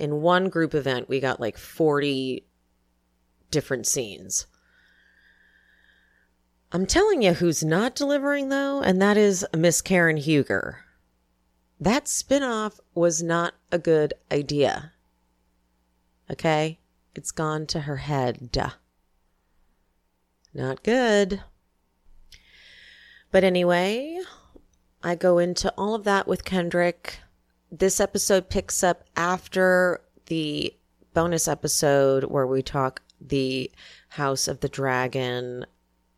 In one group event, we got like 40 different scenes. I'm telling you who's not delivering though, and that is Miss Karen Huger. That spinoff was not a good idea. Okay? It's gone to her head. Not good. But anyway, I go into all of that with Kendrick. This episode picks up after the bonus episode where we talk the House of the Dragon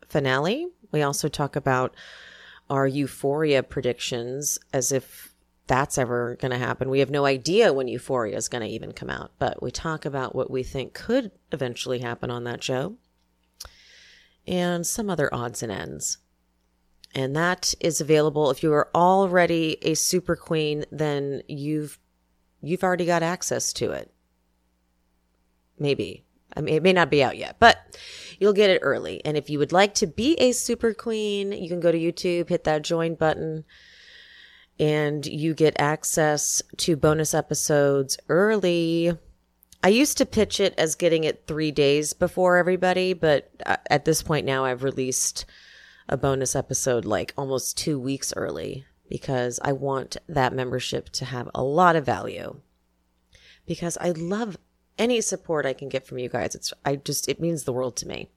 finale. We also talk about our Euphoria predictions as if that's ever going to happen. We have no idea when Euphoria is going to even come out, but we talk about what we think could eventually happen on that show and some other odds and ends. And that is available if you are already a super queen, then you've you've already got access to it. Maybe. I mean, it may not be out yet, but you'll get it early. And if you would like to be a super queen, you can go to YouTube, hit that join button, and you get access to bonus episodes early. I used to pitch it as getting it three days before everybody, but uh, at this point now, I've released a bonus episode like almost two weeks early because I want that membership to have a lot of value. Because I love any support I can get from you guys. It's I just it means the world to me.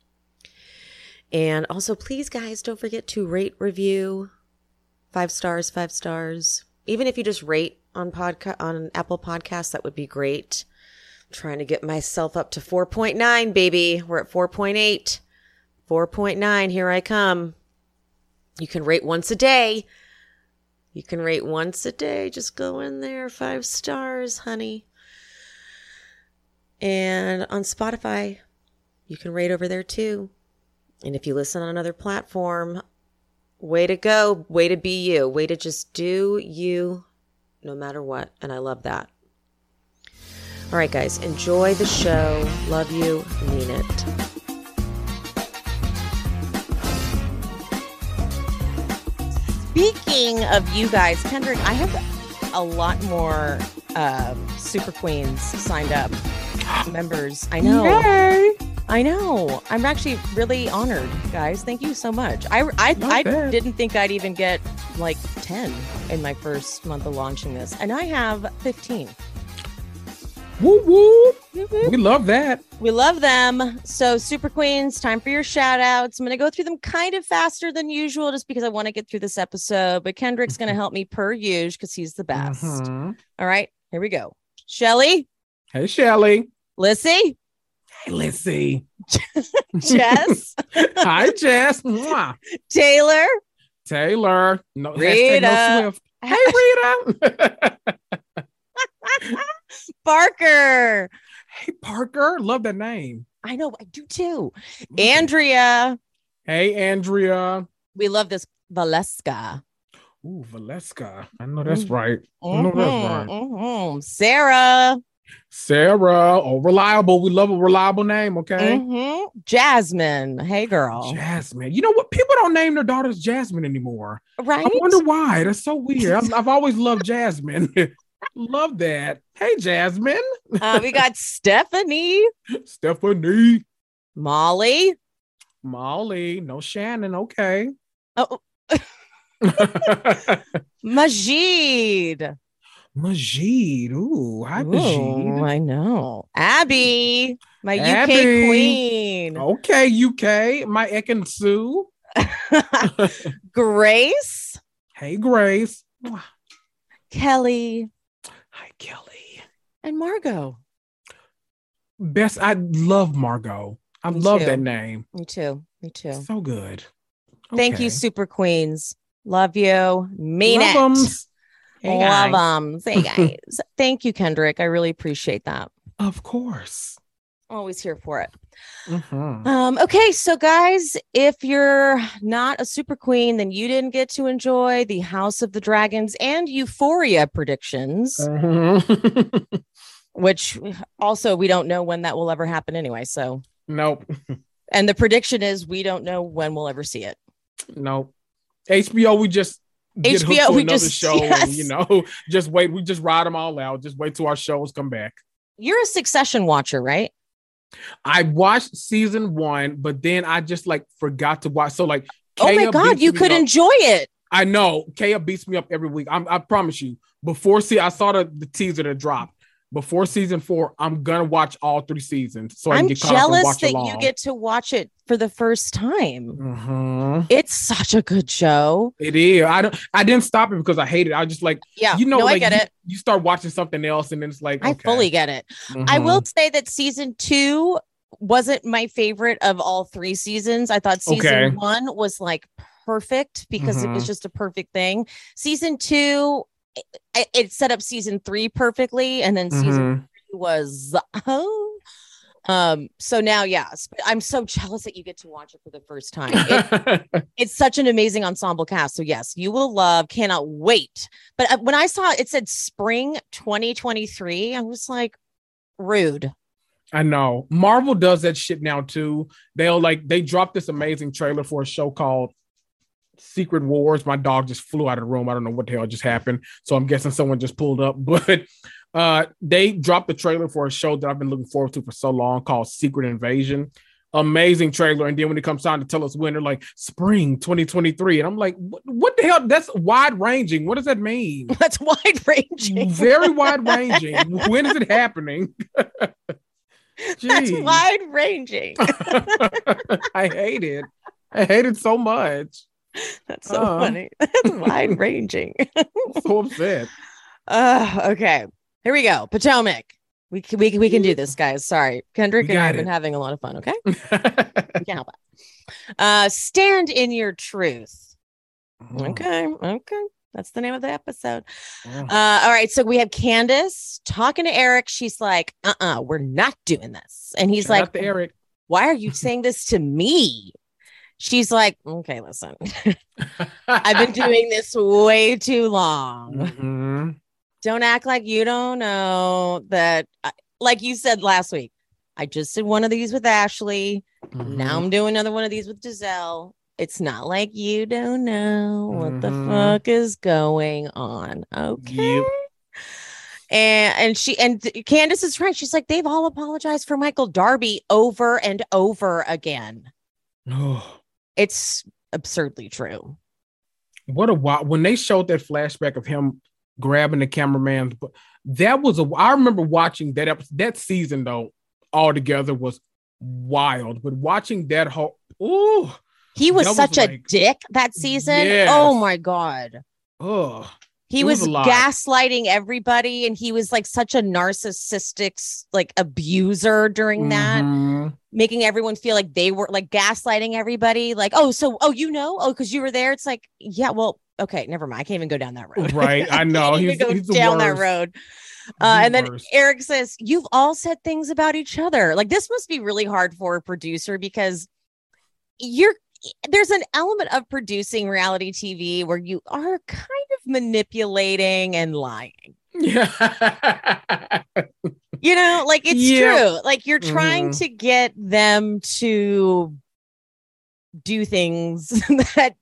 And also please guys don't forget to rate review 5 stars, 5 stars. Even if you just rate on podcast on Apple Podcasts that would be great. I'm trying to get myself up to 4.9 baby. We're at 4.8. 4.9 here I come. You can rate once a day. You can rate once a day. Just go in there 5 stars, honey. And on Spotify, you can rate over there too. And if you listen on another platform, way to go. Way to be you. Way to just do you no matter what. And I love that. All right, guys, enjoy the show. Love you. Mean it. Speaking of you guys, Kendrick, I have a lot more uh, super queens signed up members. I know. Yay. I know. I'm actually really honored, guys. Thank you so much. I I, I didn't think I'd even get like 10 in my first month of launching this, and I have 15. Woo woo. We love that. We love them. So, Super Queens, time for your shout outs. I'm going to go through them kind of faster than usual just because I want to get through this episode. But Kendrick's going to help me per usual because he's the best. Mhm. All right, here we go. Shelly, Hey, Shelly. Lissy, Hey, let's. Jess, Hi, Jess. Mwah. Taylor, Taylor. No, Rita. no Swift. Hey, Rita. Barker. hey, Parker. Love that name. I know, I do too. Andrea, Hey, Andrea. we love this. Valeska. Ooh, Valeska. I know that's Mhm. right. I know that's Mhm, right. mhm. Sarah, Sarah. Oh, reliable. We love a reliable name. Okay. Mhm. Jasmine. Hey, girl. Jasmine. You know what? People don't name their daughters Jasmine anymore. right? I wonder why. That's so weird. I've, I've always loved Jasmine. Love that. Hey, Jasmine. uh, we got Stephanie, Stephanie. Molly. Molly. No Shannon. Okay. Oh, Majid. Majid. Ooh. Hi, Ooh, Majid. I know. Abby, my UK queen. Okay, UK. My Ekin-Su. Grace, Hey, Grace. Kelly, Kelly. and Margot. Best. I love Margot. I Me love too. that name. Me too. Me too. So good. Thank you, super queens. Love you. Mean Love it. 'ems. Hey, Love them. Say guys. Thank you, Kendrick. I really appreciate that. Of course. Always here for it. Mhm. Um, okay, so guys, if you're not a super queen, then you didn't get to enjoy the House of the Dragons and Euphoria predictions, Mhm. which also we don't know when that will ever happen anyway. So, nope. and the prediction is we don't know when we'll ever see it. Nope. HBO, we just get HBO, we another just- show, yes. and you know, just wait. We just ride them all out. Just wait till our shows come back. You're a Succession watcher, right? I watched season one, but then I just like forgot to watch. So like, oh my God, you could up. enjoy it. I know Kaya beats me up every week. I'm, I promise you. Before see, I saw the, the teaser that dropped. Before season four, I'm gonna watch all three seasons. So I can I'm get caught up and jealous that along. you get to watch it for the first time. Mhm. It's such a good show. It is. I don't. I didn't stop it because I hate it. I just like Yeah, you know. no, like, I get you, it. You start watching something else, and then it's like I fully get it. I Mhm. will say that season two wasn't my favorite of all three seasons. I thought season Okay. one was like perfect because it was Mhm. just a perfect thing. Season two, it, it set up season three perfectly, and then season Mhm. three was oh. Um, so now, yes, but I'm so jealous that you get to watch it for the first time. It- it's such an amazing ensemble cast. So yes, you will love. Cannot wait. But uh, when I saw it, it said spring 2023. I was like, rude. I know Marvel does that shit now too. They'll like they dropped this amazing trailer for a show called Secret Wars. My dog just flew out of the room. I don't know what the hell just happened. So I'm guessing someone just pulled up. But uh they dropped the trailer for a show that I've been looking forward to for so long called Secret Invasion. Amazing trailer. And then when it comes time to tell us when, they're like spring 2023. And I'm like, what, what the hell? That's wide ranging. What does that mean? That's wide ranging. Very wide ranging. when is it happening? That's wide ranging. I hate it. I hate it so much. That's so Uh. funny. That's wide ranging. So upset. Uh, okay. Here we go. Potomac. We can, we we can do this, guys. Sorry. Kendrick and I have been having a lot of fun. Okay. We can't help it. Uh, stand in your truth. Mm. Okay. Okay. That's the name of the episode. Mm. Uh, all right. So we have Candiace talking to Eric. She's like, uh uh-uh, uh, we are not doing this. And he's Shout like, Eric. why are you saying this to me? She's like, okay, listen, I've been doing this way too long. Mhm. Don't act like you don't know that, I- like you said last week, I just did one of these with Ashley. Now I'm doing another one of these with Gizelle. It's not like you don't know what the Mhm. fuck is going on. Okay. Yep. And and she and Candiace is right. She's like, they've all apologized for Michael Darby over and over again. Oh, It's absurdly true. what a wild when they showed that flashback of him grabbing the cameraman's bu- that was a I remember watching that episode that season though all together was wild. But watching that whole oh He was That was such a like- dick that season. Oh yes. Oh my god. oh He was was, gaslighting everybody and he was like such a narcissistic like abuser during that, Mhm. making everyone feel like they were like gaslighting everybody. Like, oh, so oh, you know, oh, because you were there. It's like, yeah, well, okay, never mind. I can't even go down that road. Right, I know. can't He's- go he's down that road. Uh, and then. Eric says, You've all said things about each other. Like, this must be really hard for a producer because you're there's an element of producing reality TV where you are kind manipulating and lying. Yeah. You know, like it's Yeah. true. Like you're trying Mhm. to get them to do things that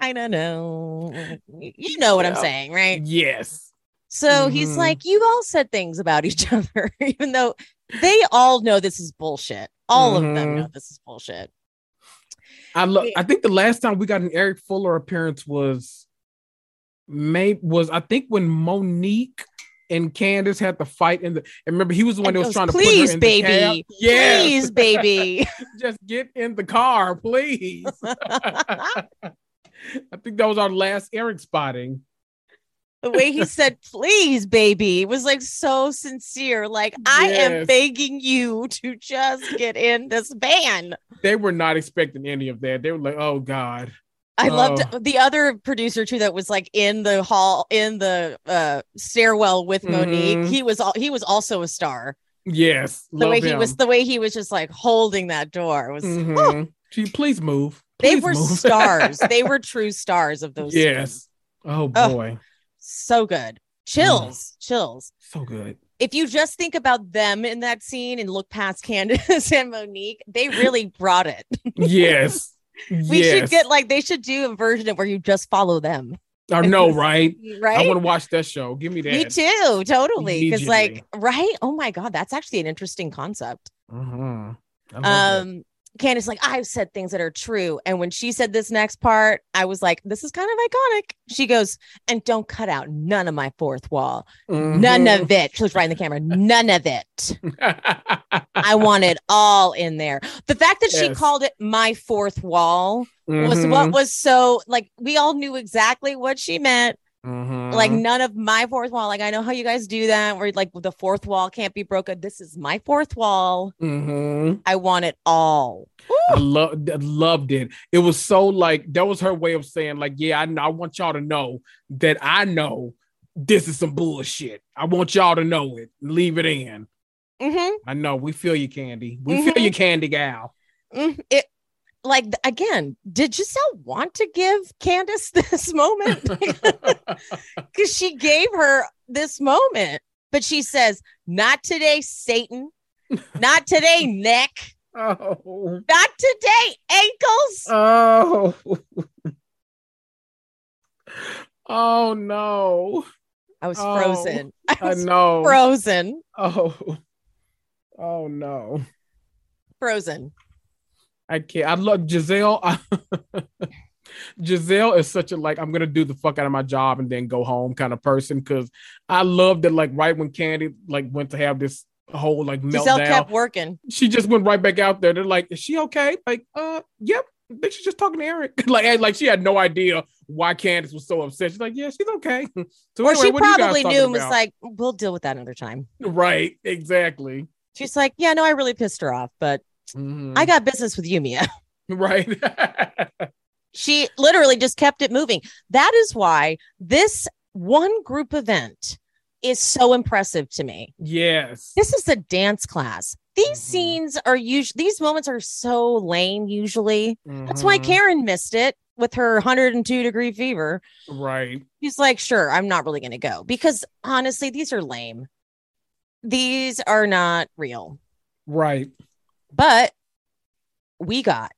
I don't know. You know what I'm saying, right? yes. So he's Mhm. like, you all said things about each other, even though they all know this is bullshit. All of them Mhm. know this is bullshit. I love. Yeah. I think the last time we got an Eric Fuller appearance was, may was I think when Monique and Candiace had the fight in the. And remember, he was the one that was trying to "Please, put her in the cab. baby. Yes. Please, baby. just get in the car, please. I think that was our last Eric spotting. the way he said, please, baby, was like so sincere. Like, I am begging you to just get in this van. They were not expecting any of that. They were like, "Oh God." I loved Oh. the other producer too that was like in the hall in the uh stairwell with Monique. Mhm. He was all he was also a star. Yes. The way he was, the way he was just like holding that door was. Mhm. Gee, please move. They were move. stars. they were true stars of those. yes. Oh Oh. boy. so good. Chills, chills. So good. If you just think about them in that scene and look past Candiace and Monique, they really brought it. Yes. We yes. should get like they should do a version of where you just follow them. I know, right? right. I want to watch that show. Give me that. Me too, totally. Because like, right? Oh my god, that's actually an interesting concept. Mhm. I love that. Candiace, like, I've said things that are true. And when she said this next part, I was like, this is kind of iconic. She goes, and don't cut out none of my fourth wall. None Mhm. of it. She looks right in the camera. None of it. I want it all in there. The fact that she called it my fourth wall was what Mhm. was so like we all knew exactly what she meant. Mhm. Like none of my fourth wall. Like I know how you guys do that, where like the fourth wall can't be broken. This is my fourth wall. Mhm. I want it all. I loved loved it. It was so like that was her way of saying like, yeah, I, I want y'all to know that I know this is some bullshit. I want y'all to know it. Leave it in. hmm I know we feel you, Candy. We feel you, Candy gal. Mm, it like again, did Gizelle want to give Candiace this moment? Because she gave her this moment, but she says, "Not today, Satan. Not today, Nick. oh, Not today, ankles." oh, oh no! I was oh, frozen. I I was know. frozen. Oh, oh no! Frozen. I can't. I love Gizelle. Gizelle is such a like I'm gonna do the fuck out of my job and then go home kind of person because I love that like right when Candy like went to have this whole like Gizelle meltdown, kept working. she just went right back out there. They're like, "Is she okay?" Like, uh, yep. I think she's just talking to Eric. like, like she had no idea why Candiace was so upset. She's like, "Yeah, she's okay." So Or anyway, she what are you guys probably knew and was like, we'll deal with that another time. "Right, exactly." She's like, yeah, no, I really pissed her off, but Mhm. I got business with you, Mia. right. She literally just kept it moving. That is why this one group event is so impressive to me. yes. This is a dance class. These Mhm. scenes are usually these moments are so lame usually. That's why Mhm. Karen missed it with her 102 degree fever. Right. He's like, sure, I'm not really going to go because honestly, these are lame. These are not real. Right. But we got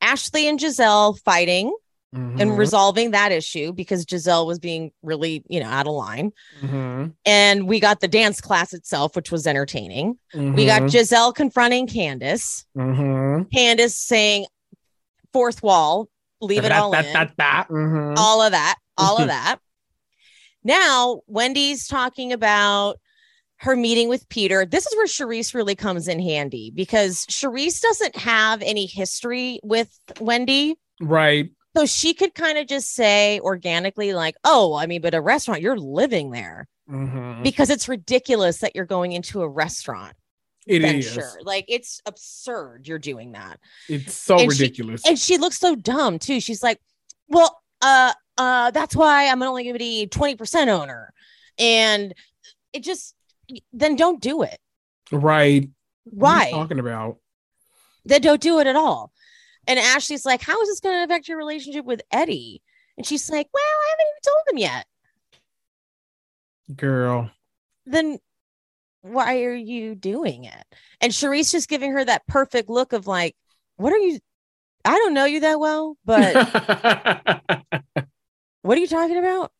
Ashley and Gizelle fighting and Mhm. resolving that issue because Gizelle was being really, you know, out of line. Mhm. And we got the dance class itself, which was entertaining. We got Mhm. Gizelle confronting Candiace, Mhm. Candiace saying, fourth wall, leave it all in. Mhm. all of that, all of that. Now, Wendy's talking about her meeting with Peter. This is where Charisse really comes in handy because Charisse doesn't have any history with Wendy. Right. So she could kind of just say organically, like, oh, I mean, but a restaurant, you're living there Mhm. because it's ridiculous that you're going into a restaurant. It Then is. Like, it's absurd you're doing that. It's so And she- ridiculous. and she looks so dumb too. She's like, "Well, uh, uh, that's why I'm only going to be twenty percent owner," and it just then don't do it. right. What are Why? you talking about? Then don't do it at all. And Ashley's like, "How is this going to affect your relationship with Eddie?" And she's like, "Well, I haven't even told him yet." Girl. Then why are you doing it? And Charisse just giving her that perfect look of like, "What are you?" I don't know you that well, but what are you talking about?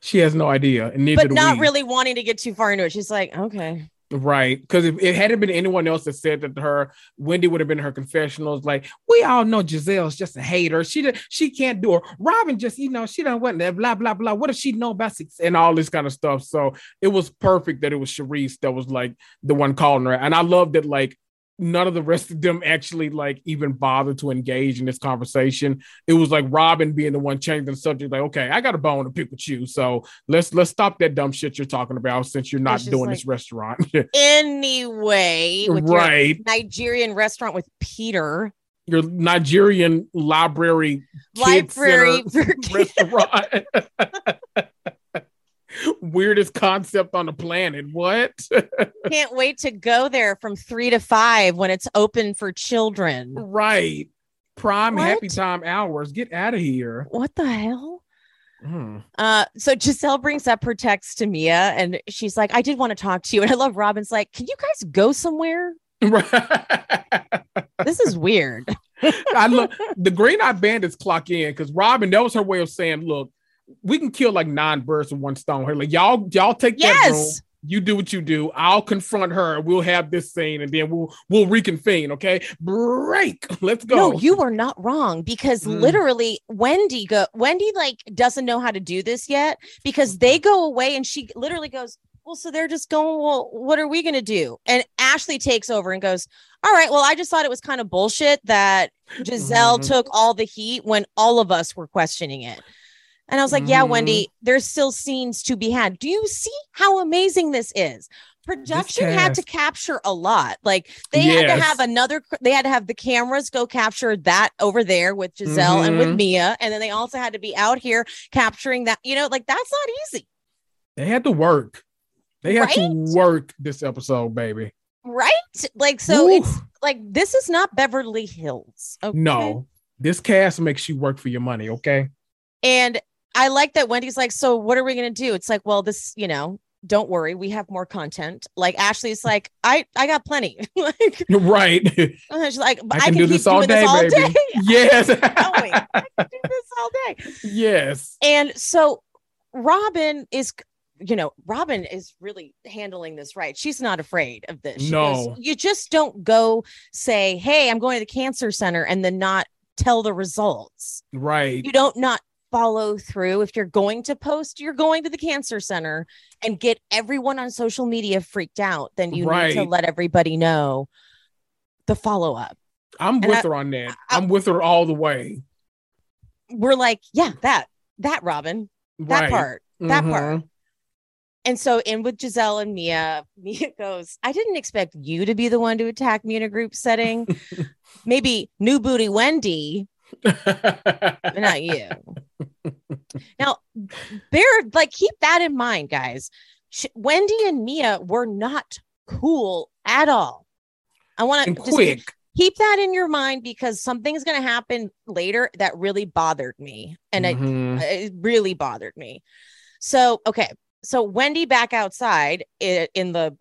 She has no idea. And neither but not we. really wanting to get too far into it. She's like, okay. Right. Because if it hadn't been anyone else that said that to her, Wendy would have been her confessionals like, we all know Gizelle's just a hater. She did, she can't do it. Robyn just, you know, she don't want that, blah, blah, blah. What does she know about sex and all this kind of stuff? So it was perfect that it was Charisse that was like the one calling her. And I love that like none of the rest of them actually like even bothered to engage in this conversation. It was like Robyn being the one changing the subject, like, okay, I got a bone to pick with you. So let's let's stop that dumb shit you're talking about since you're not doing like, this restaurant. Anyway, with right. Nigerian restaurant with Peter, Your Nigerian library library for restaurant. weirdest concept on the planet. What? Can't wait to go there from three to five when it's open for children. right. Prime What? happy time hours. Get out of here. What the hell? Mm. Uh, so Gizelle brings up her text to Mia and she's like, I did want to talk to you. And I love Robyn's like, Can you guys go somewhere? This is weird. I look the green eye bandits clock in because Robyn, that was her way of saying, look, we can kill like nine birds with one stone. Her like y'all, y'all take that room. You do what you do. I'll confront her. We'll have this scene, and then we'll we'll reconvene. Okay, break. Let's go. No, you are not wrong because Mm. literally Wendy go Wendy like doesn't know how to do this yet because they go away and she literally goes, Well, so they're just going, Well, what are we gonna do? And Ashley takes over and goes, All right, well, I just thought it was kind of bullshit that Gizelle Mhm. took all the heat when all of us were questioning it. And I was like, Yeah, Mhm. Wendy, there's still scenes to be had. Do you see how amazing this is? Production had to capture a lot. Like they had to have another they had to have the cameras go capture that over there with Gizelle and with Mhm. Mia and then they also had to be out here capturing that you know like that's not easy They had to work. They had to work this episode, baby. right like so it's like this is not Beverly Hills okay? no. This cast makes you work for your money. Okay. and I like that Wendy's like so what are we going to do it's like well this you know don't worry we have more content like Ashley's like I I got plenty like Right. Uh, she's like I can do this all day, this all baby. day yes. I can do this all day yes. And so Robyn is, you know, Robyn is really handling this right. She's not afraid of this. She goes, No. you just don't go say, Hey, I'm going to the cancer center and then not tell the results. Right. You don't not follow through. If you're going to post, you're going to the cancer center and get everyone on social media freaked out, then you need to let everybody know the follow up. I'm And with I- her on that. I- I'm with her all the way. We're like, yeah, that, that Robyn, that Right. part. that part. Mhm. And so in with Gizelle and Mia, Mia goes, I didn't expect you to be the one to attack me in a group setting. Maybe new booty Wendy, not you. now, bear like keep that in mind, guys. Sh- Wendy and Mia were not cool at all. I want to quick. keep that in your mind because something's going to happen later that really bothered me. And it Mhm. it really bothered me. So, okay. So Wendy back outside i- in the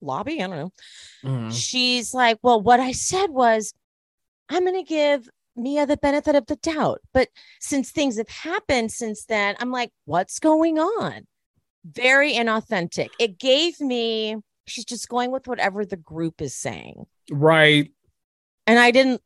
lobby, I don't know. Mhm. She's like, "Well, what I said was I'm going to give Mia the benefit of the doubt. But since things have happened since then, I'm like, what's going on?" Very inauthentic. It gave me she's just going with whatever the group is saying. Right. And I didn't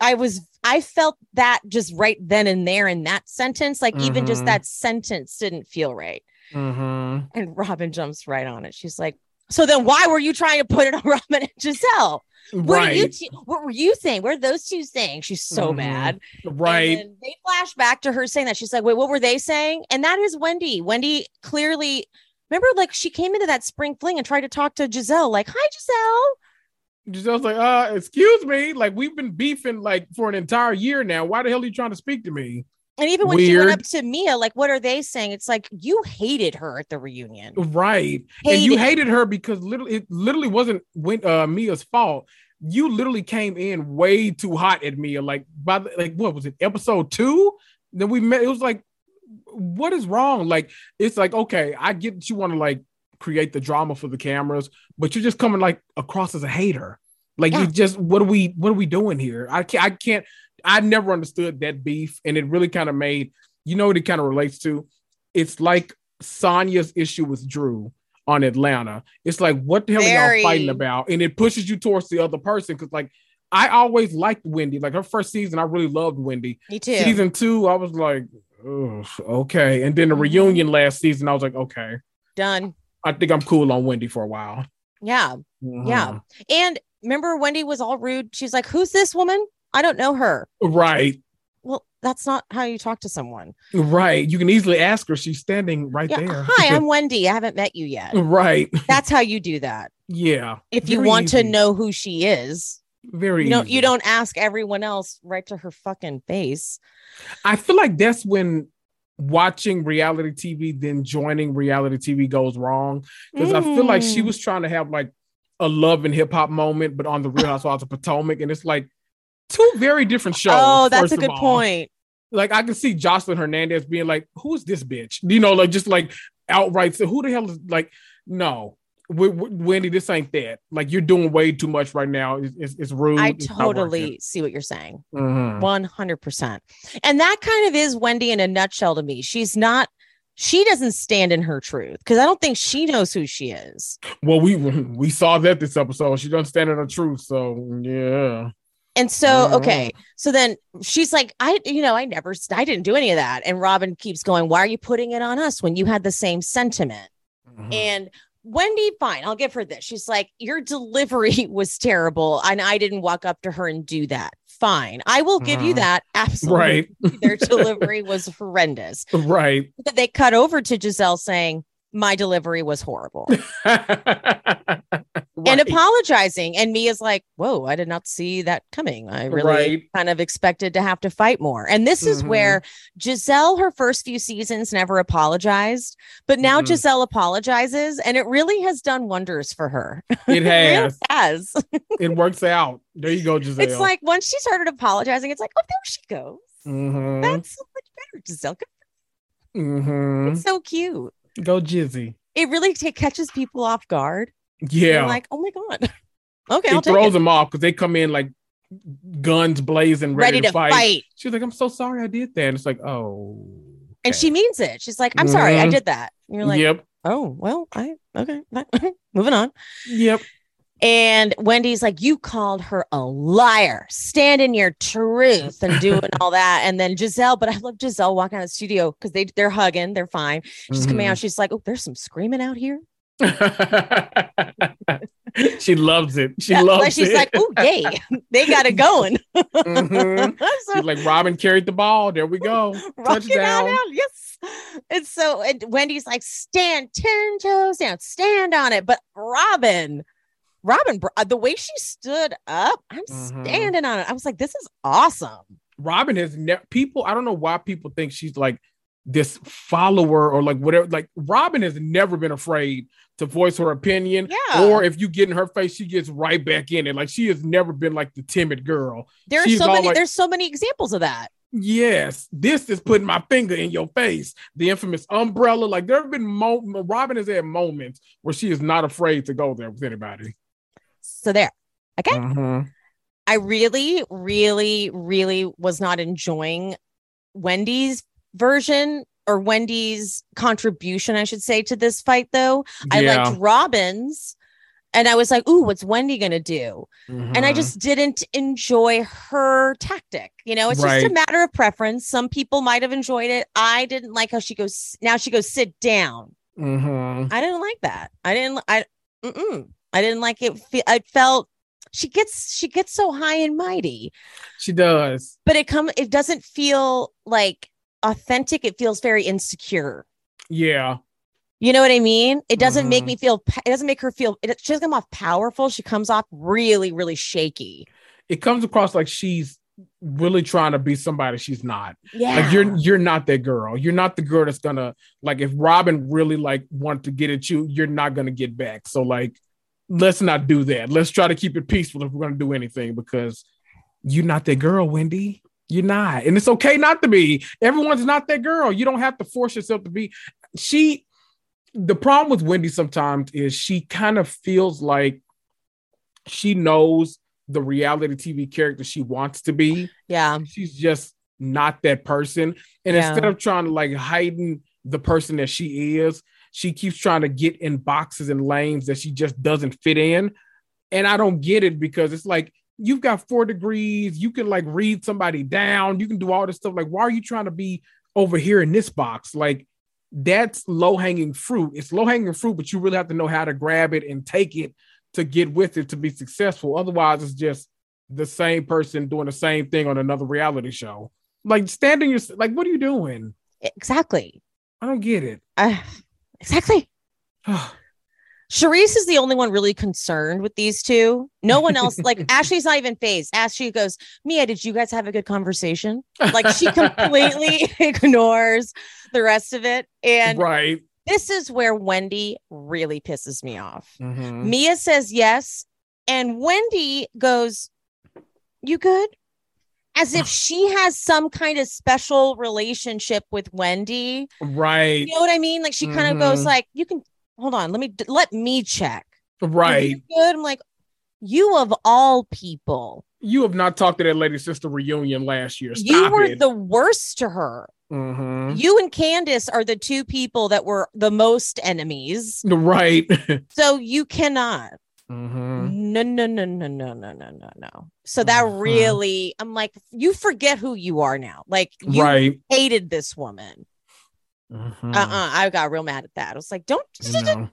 I was I felt that just right then and there in that sentence, like even just Mhm. that sentence didn't feel right. Mhm. And Robyn jumps right on it. She's like, "So then, why were you trying to put it on Robyn and Gizelle? What are you? Right. Two, what were you saying? What are those two saying?" She's so Mhm. mad. Right. they flash back to her saying that. She's like, "Wait, what were they saying?" And that is Wendy. Wendy clearly. Remember, like she came into that spring fling and tried to talk to Gizelle, like, "Hi, Gizelle." Gizelle's like, uh, excuse me. Like, we've been beefing like for an entire year now. Why the hell are you trying to speak to me? And even when she went up to Mia, like, what are they saying? It's like you hated her at the reunion. Right. and you Hated. hated her because literally it literally wasn't when uh Mia's fault. You literally came in way too hot at Mia. Like by the, like what was it, episode two? Then we met. It was like, what is wrong? Like, it's like, okay, I get that you want to like create the drama for the cameras, but you're just coming like across as a hater. Like Yeah. you just what are we what are we doing here? I can't I can't I never understood that beef, and it really kind of made you know what it kind of relates to. It's like Sanya's issue with Drew on Atlanta. It's like what the hell are y'all fighting about? And it pushes you towards the other person because like I always liked Wendy. Like her first season, I really loved Wendy. Me too. Season two, I was like, okay. And then the Mhm. reunion last season, I was like, okay, Done. I think I'm cool on Wendy for a while. Yeah. Yeah. And remember, Wendy was all rude. She's like, Who's this woman? I don't know her. Right. Well, that's not how you talk to someone. Right. You can easily ask her. She's standing right Yeah. there. Hi, I'm Wendy. I haven't met you yet. right. That's how you do that. Yeah. If you Very want to know who she is, Very you don't you don't ask everyone else right to her fucking face. I feel like that's when watching reality TV, then joining reality TV goes wrong. Because I feel like she Mm. was trying to have like a love and hip hop moment, but on the Real Housewives of Potomac, and it's like two very different shows. oh, that's a good all. point. Like I can see Joseline Hernandez being like, "Who's this bitch?" You know, like just like outright. So who the hell is like? No, Wendy, this ain't that. Like you're doing way too much right now. It's, it's, it's rude. I It's totally see what you're saying. Mhm. 100%. And that kind of is Wendy in a nutshell to me. She's not, she doesn't stand in her truth because I don't think she knows who she is. Well, we we saw that this episode. She doesn't stand in her truth. So yeah. And so, okay. So then she's like, I, you know, I never, I didn't do any of that. And Robyn keeps going, Why are you putting it on us when you had the same sentiment? Mhm. And Wendy, fine, I'll give her this. She's like, Your delivery was terrible. And I didn't walk up to her and do that. Fine. I will give you Mhm. that. Absolutely. Right. Their delivery was horrendous. right. But they cut over to Gizelle saying, My delivery was horrible and apologizing. And Mia's like, Whoa, I did not see that coming. I really Right. kind of expected to have to fight more. And this is Mhm. where Gizelle, her first few seasons, never apologized. But now Mhm. Gizelle apologizes, and it really has done wonders for her. It has. has. it works out. There you go, Gizelle. It's like once she started apologizing, it's like, Oh, there she goes. Mhm. That's so much better, Gizelle. Mhm. It's so cute. go Jizzy. It really ta- catches people off guard. Yeah. They're like, oh my God. Okay, it I'll throws them off because they come in like guns blazing, ready, Ready to fight. She's like, I'm so sorry I did that. And it's like, oh. And she means it. She's like, I'm sorry, I Mhm. did that. And you're like, yep. oh, well, I, okay, moving on. Yep. And Wendy's like, you called her a liar. Stand in your truth and doing all that. And then Gizelle, but I love Gizelle walking out of the studio because they, they're hugging, they're fine. She's coming Mhm. out. She's like, oh, there's some screaming out here. she loves it. She Yeah, loves she's it. like, oh, yay. they got it going. Mhm. So She's like, Robyn carried the ball. There we go. Touchdown. out, yes. And so and Wendy's like, stand 10 toes down, stand on it. But Robyn, Robyn, uh, the way she stood up, I'm Mhm. standing on it. I was like, this is awesome. Robyn has never people. I don't know why people think she's like this follower or like whatever. Like Robyn has never been afraid to voice her opinion. Yeah. Or if you get in her face, she gets right back in it. Like she has never been like the timid girl. There's so many, like- there's so many examples of that. Yes, this is putting my finger in your face. The infamous umbrella. Like there have been mo- Robyn has had moments where she is not afraid to go there with anybody. So there. Okay. Mhm. I really, really, really was not enjoying Wendy's version or Wendy's contribution, I should say, to this fight, though. I liked Robyn's. And I was like, ooh, what's Wendy going to do? And I Mhm. just didn't enjoy her tactic. You know, it's just a matter of preference. Some people might have enjoyed it. I didn't like how she goes, now she goes, sit down. Mhm. I didn't like that. I didn't, I, mm-mm. I didn't like it. I felt she gets, she gets so high and mighty she does. but it come it doesn't feel like authentic it feels very insecure Yeah. you know what i mean it doesn't make Mhm. me feel it doesn't make her feel it, she doesn't come off powerful she comes off really really shaky It comes across like she's really trying to be somebody she's not. yeah Like you're you're not that girl. You're not the girl that's gonna like if Robyn really like want to get at you, you're not gonna get back. So like let's not do that. Let's try to keep it peaceful if we're gonna do anything because you're not that girl, Wendy. You're not. And it's okay not to be. Everyone's not that girl. You don't have to force yourself to be. She the problem with Wendy sometimes is she kind of feels like she knows the reality TV character she wants to be yeah she's just not that person. And Yeah. instead of trying to like heighten the person that she is, she keeps trying to get in boxes and lanes that she just doesn't fit in. And I don't get it because it's like you've got four degrees, you can like read somebody down, you can do all this stuff. Like, why are you trying to be over here in this box? Like, that's low hanging fruit. It's low hanging fruit, but you really have to know how to grab it and take it to get with it to be successful. Otherwise, it's just the same person doing the same thing on another reality show. Like standing your like, what are you doing? exactly I don't get it. uh, exactly Charisse is the only one really concerned with these two. No one else, like Ashley's not even phased. Ashley goes, Mia, did you guys have a good conversation? Like she completely ignores the rest of it. And right. this is where Wendy really pisses me off. Mhm. Mia says yes. And Wendy goes, You good? As if she has some kind of special relationship with Wendy. Right. You know what I mean? Like she kind of goes Mhm. like, You can hold on, let me let me check. Right. good. I'm like, you of all people, You have not talked to that lady since the reunion last year. Stop you were it. the worst to her. Mhm. You and Candiace are the two people that were the most enemies. Right. So you cannot. Mhm. No, no, no, no, no, no, no, no, no. So that Mhm. really, I'm like, you forget who you are now. Like you Right. hated this woman. Mhm. Uh-uh. I got real mad at that. I was like, don't.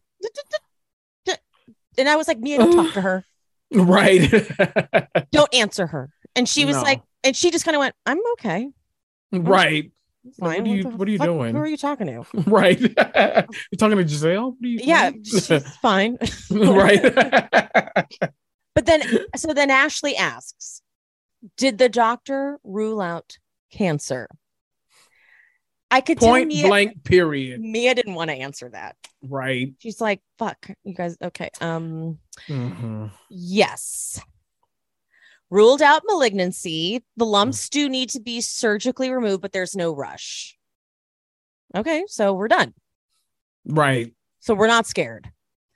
And I was like, Mia, don't talk to her. Right. Don't answer her. And she was No. like, and she just kind of went, I'm okay. right. Fine. What are you- the what are you doing? Who are you talking to? Right. You're talking to Gizelle? Yeah, she's fine. right. But then, so then Ashley asks, did the doctor rule out cancer? I could Point Mia, blank, period. Mia didn't want to answer that. Right. She's like, fuck, you guys. Okay. Um, Mhm. yes. Ruled out malignancy. The lumps do need to be surgically removed, but there's no rush. Okay. So we're done. Right. So we're not scared.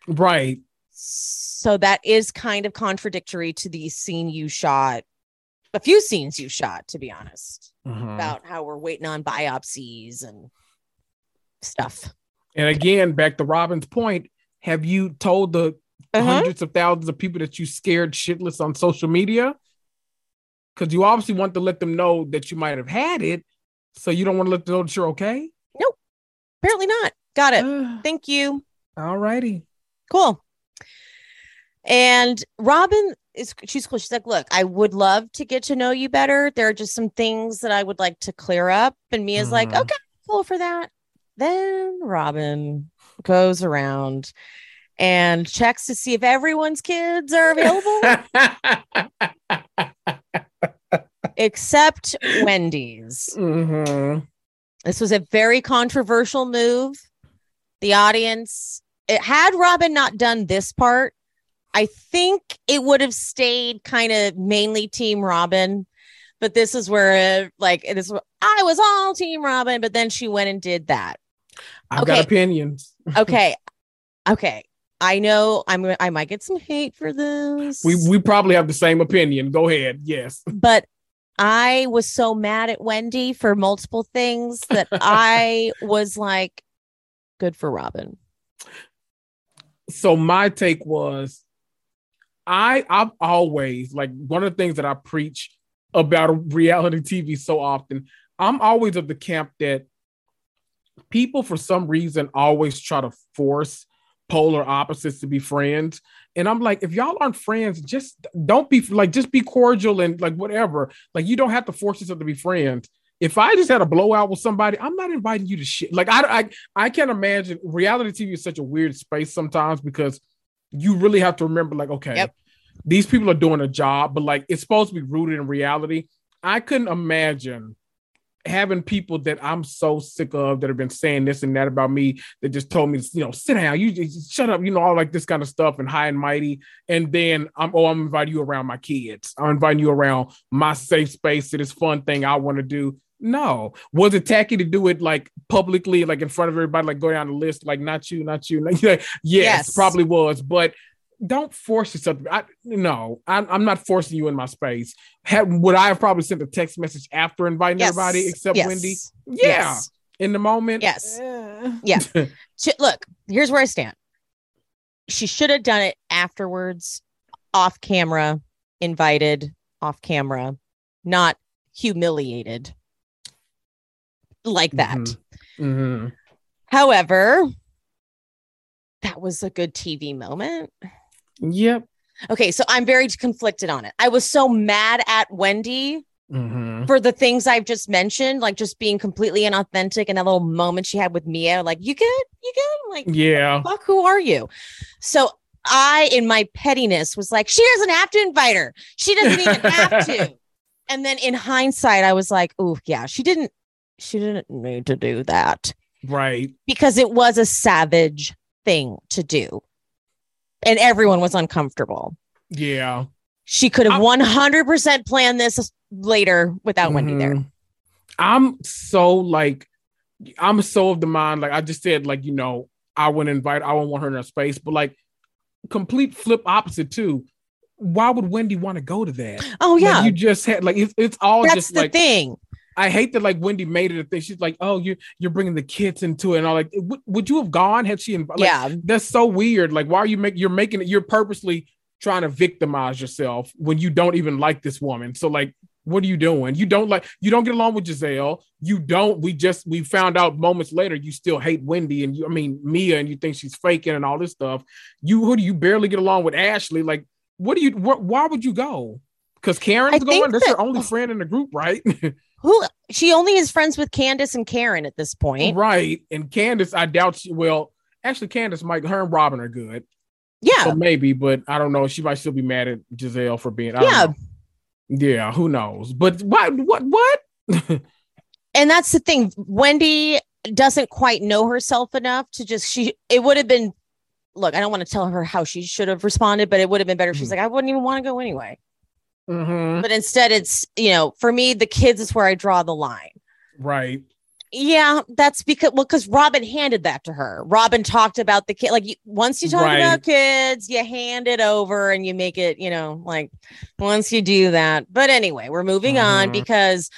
Right. So that is kind of contradictory to the scene you shot, a few scenes you shot, to be honest, Mhm. about how we're waiting on biopsies and stuff. And again, back to Robyn's point, have you told the Uh-huh. hundreds of thousands of people that you scared shitless on social media? Because you obviously want to let them know that you might have had it. So you don't want to let them know that you're okay. Nope. Apparently not. Got it. Thank you. all righty. Cool. And Robin is she's cool. She's like, look, I would love to get to know you better. There are just some things that I would like to clear up. And Mia's like, Mhm. okay, cool for that. Then Robyn goes around and checks to see if everyone's kids are available except Wendy's. Mhm. This was a very controversial move. The audience, it had Robyn not done this part, I think it would have stayed kind of mainly Team Robyn. But this is where, uh, like, this I was all Team Robyn, but then she went and did that. I've Okay. got opinions. Okay, okay. I know I'm. I might get some hate for this. We we probably have the same opinion. Go ahead. Yes. but I was so mad at Wendy for multiple things that I was like, good for Robyn. so my take was i i've always like one of the things that i preach about reality tv so often i'm always of the camp that people for some reason always try to force polar opposites to be friends and i'm like if y'all aren't friends just don't be like just be cordial and like whatever like you don't have to force yourself to be friends if I just had a blowout with somebody, I'm not inviting you to shit. Like I, I, I can't imagine. Reality TV is such a weird space sometimes because you really have to remember, like, okay, Yep. these people are doing a job, but like it's supposed to be rooted in reality. I couldn't imagine having people that I'm so sick of that have been saying this and that about me that just told me, you know, sit down, you just shut up, you know, all like this kind of stuff and high and mighty. And then I'm, oh, I'm inviting you around my kids. I'm inviting you around my safe space to this fun thing I want to do. No. Was it tacky to do it like publicly, like in front of everybody, like go down the list, like not you, not you? Like, yes, Yes. probably was, but don't force yourself. I, no, I'm, I'm not forcing you in my space. Would I have probably sent a text message after inviting Yes. everybody except Yes. Wendy? Yeah. Yes. In the moment? Yes. Eh. Yeah. Look, here's where I stand. She should have done it afterwards, off camera, invited off camera, not humiliated like that. Mhm. Mhm. However, that was a good TV moment. Yep. Okay, so I'm very conflicted on it. I was so mad at Wendy Mhm. for the things I've just mentioned, like just being completely inauthentic and that little moment she had with Mia, like, you good? You good? Like, Yeah. fuck, who are you? So I, in my pettiness, was like, she doesn't have to invite her. She doesn't even have to. And then in hindsight, I was like, oh yeah, she didn't, she didn't need to do that Right. because it was a savage thing to do. And everyone was uncomfortable. Yeah. She could have I- 100% planned this later without Wendy there. Mhm. I'm so like, I'm so of the mind. Like I just said, like you know, I wouldn't invite. I wouldn't want her in her space. But like, complete flip opposite too. Why would Wendy want to go to that? Oh, Like, yeah. you just had like it's, it's all That's just the like thing. I hate that like Wendy made it a thing. She's like, oh, you you're bringing the kids into it, and all like, would, would you have gone had she? Inv- like, yeah. that's so weird. Like, why are you make you're making it? You're purposely trying to victimize yourself when you don't even like this woman. So like, what are you doing? You don't like you don't get along with Gizelle. You don't. We just we found out moments later you still hate Wendy and you. I mean Mia, and you think she's faking and all this stuff. You who do you barely get along with Ashley? Like, what do you? Wh- why would you go? Because Karen's I going. That's that- your only friend in the group, right? Who she only is friends with Candiace and Karen at this point. right. And Candiace, I doubt she. Well, actually, Candiace might. Her and Robyn are good. Yeah. So maybe, but I don't know. She might still be mad at Gizelle for being. I Yeah. Yeah. Who knows? But what? What? What? and that's the thing. Wendy doesn't quite know herself enough to just she it would have been look, I don't want to tell her how she should have responded, but it would have been better she's Mhm. like, I wouldn't even want to go anyway. Mhm. But instead it's, you know, for me, the kids is where I draw the line. Right. Yeah, that's because well, because Robyn handed that to her. Robyn talked about the kid. Like you, once you talk Right. about kids, you hand it over and you make it, you know, like once you do that. But anyway, we're moving on Mhm. because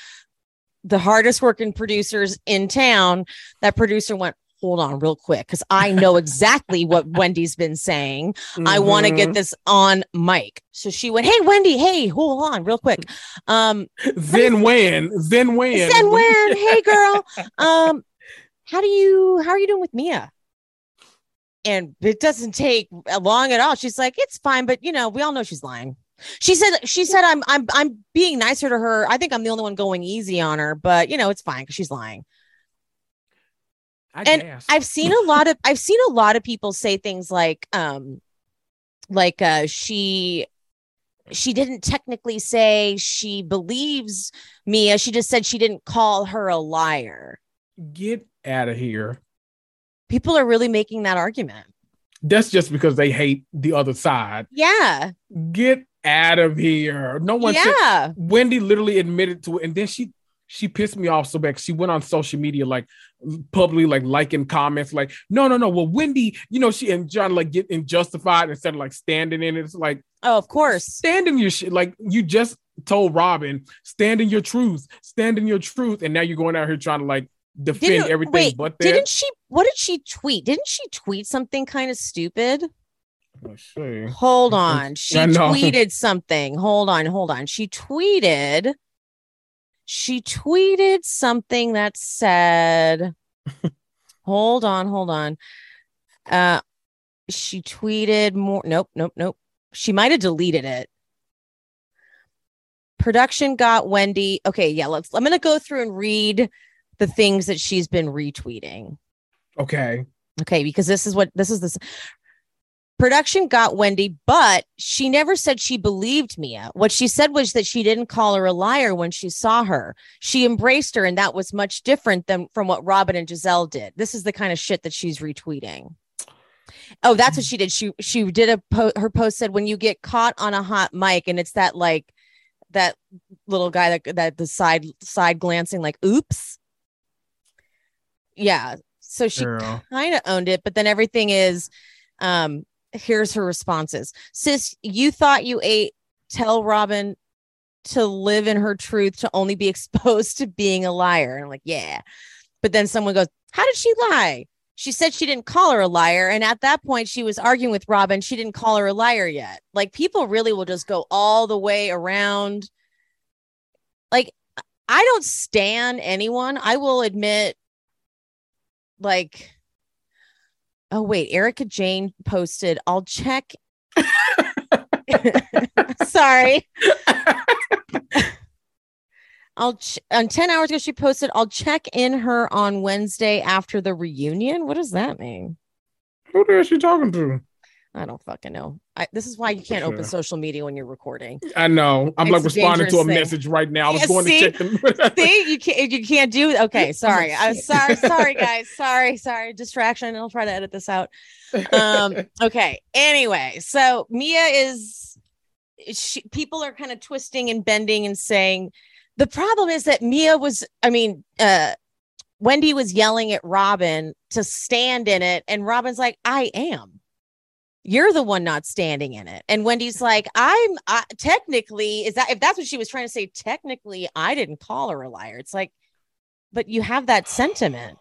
the hardest working producers in town, that producer went, hold on real quick, because I know exactly what Wendy's been saying. I want to get this on mic. So she went, Hey, Wendy, hey, hold on real quick. Um, Then when? Then when? Then when? Hey, girl. Um, how do you? How are you doing with Mia? And it doesn't take long at all. She's like, it's fine, but you know, we all know she's lying. She said, she said, I'm, I'm, I'm being nicer to her. I think I'm the only one going easy on her, but you know, it's fine because she's lying. I and guess. I've seen a lot of, I've seen a lot of people say things like, um, like, uh, she, she didn't technically say she believes Mia. She just said she didn't call her a liar. get out of here. people are really making that argument. That's just because they hate the other side. Yeah. Get out of here. No one said yeah. Wendy literally admitted to it, and then she she pissed me off so bad. She went on social media like publicly, like liking comments, like no, no, no. Well, Wendy, you know, she and John like getting justified instead of like standing in it. It's like Oh, of course. stand in your shit. Like you just told Robyn, stand in your truth, stand in your truth, and now you're going out here trying to like defend Didn't, everything wait, but that. didn't she? What did she tweet? Didn't she tweet something kind of stupid? Hold on. She tweeted something. Hold on. Hold on. She tweeted. She tweeted something that said, hold on, hold on. Uh, she tweeted more. Nope, nope, nope. She might have deleted it. Production got Wendy. Okay, yeah, let's. I'm gonna go through and read the things that she's been retweeting. Okay. Okay, because this is what this is this production got Wendy, but she never said she believed Mia. What she said was that she didn't call her a liar when she saw her. She embraced her, and that was much different than from what Robyn and Gizelle did. This is the kind of shit that she's retweeting. Oh, that's what she did. She she did a po- her post said when you get caught on a hot mic and it's that like that little guy that that the side side glancing like oops. Yeah. So she kind of owned it, but then everything is um here's her responses. Sis, you thought you ate tell Robyn to live in her truth to only be exposed to being a liar. And I'm like, yeah. But then someone goes, How did she lie? She said she didn't call her a liar. And at that point, she was arguing with Robyn. She didn't call her a liar yet. Like people really will just go all the way around. Like, I don't stand anyone. I will admit, like, oh, wait, Erika Jayne posted, I'll check. Sorry. I'll ch- on 10 hours ago she posted I'll check in her on Wednesday after the reunion. What does that mean? Who the hell is she talking to? I don't fucking know. I, this is why you can't open social media when you're recording. I know. I'm like It's a responding to a thing. message right now. I was Yeah, going see? to check them. See, you can't you can't do okay. Sorry. I'm sorry, sorry, guys. Sorry, sorry. Distraction. I'll try to edit this out. Um, okay. Anyway, so Mia is she, people are kind of twisting and bending and saying the problem is that Mia was, I mean, uh Wendy was yelling at Robyn to stand in it, and Robyn's like, I am. You're the one not standing in it. And Wendy's like, I'm I, technically, is that if that's what she was trying to say, technically, I didn't call her a liar. It's like, but you have that sentiment.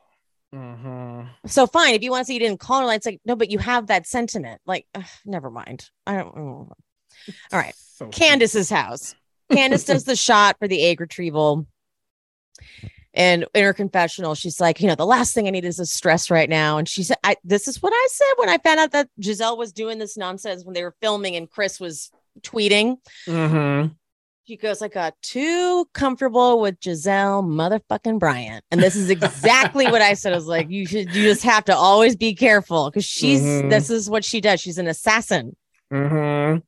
Mhm. So fine, if you want to say you didn't call her, it's like, no, but you have that sentiment. Like, ugh, never mind. I don't. oh. All right. So Candiace's house. Candiace does the shot for the egg retrieval. And in her confessional, she's like, you know, the last thing I need is a stress right now. And she said, I, this is what I said when I found out that Gizelle was doing this nonsense when they were filming and Chris was tweeting. Mhm. She goes, I got too comfortable with Gizelle motherfucking Bryant. And this is exactly what I said. I was like, you should, you just have to always be careful because she's, Mhm. this is what she does. She's an assassin. Mhm.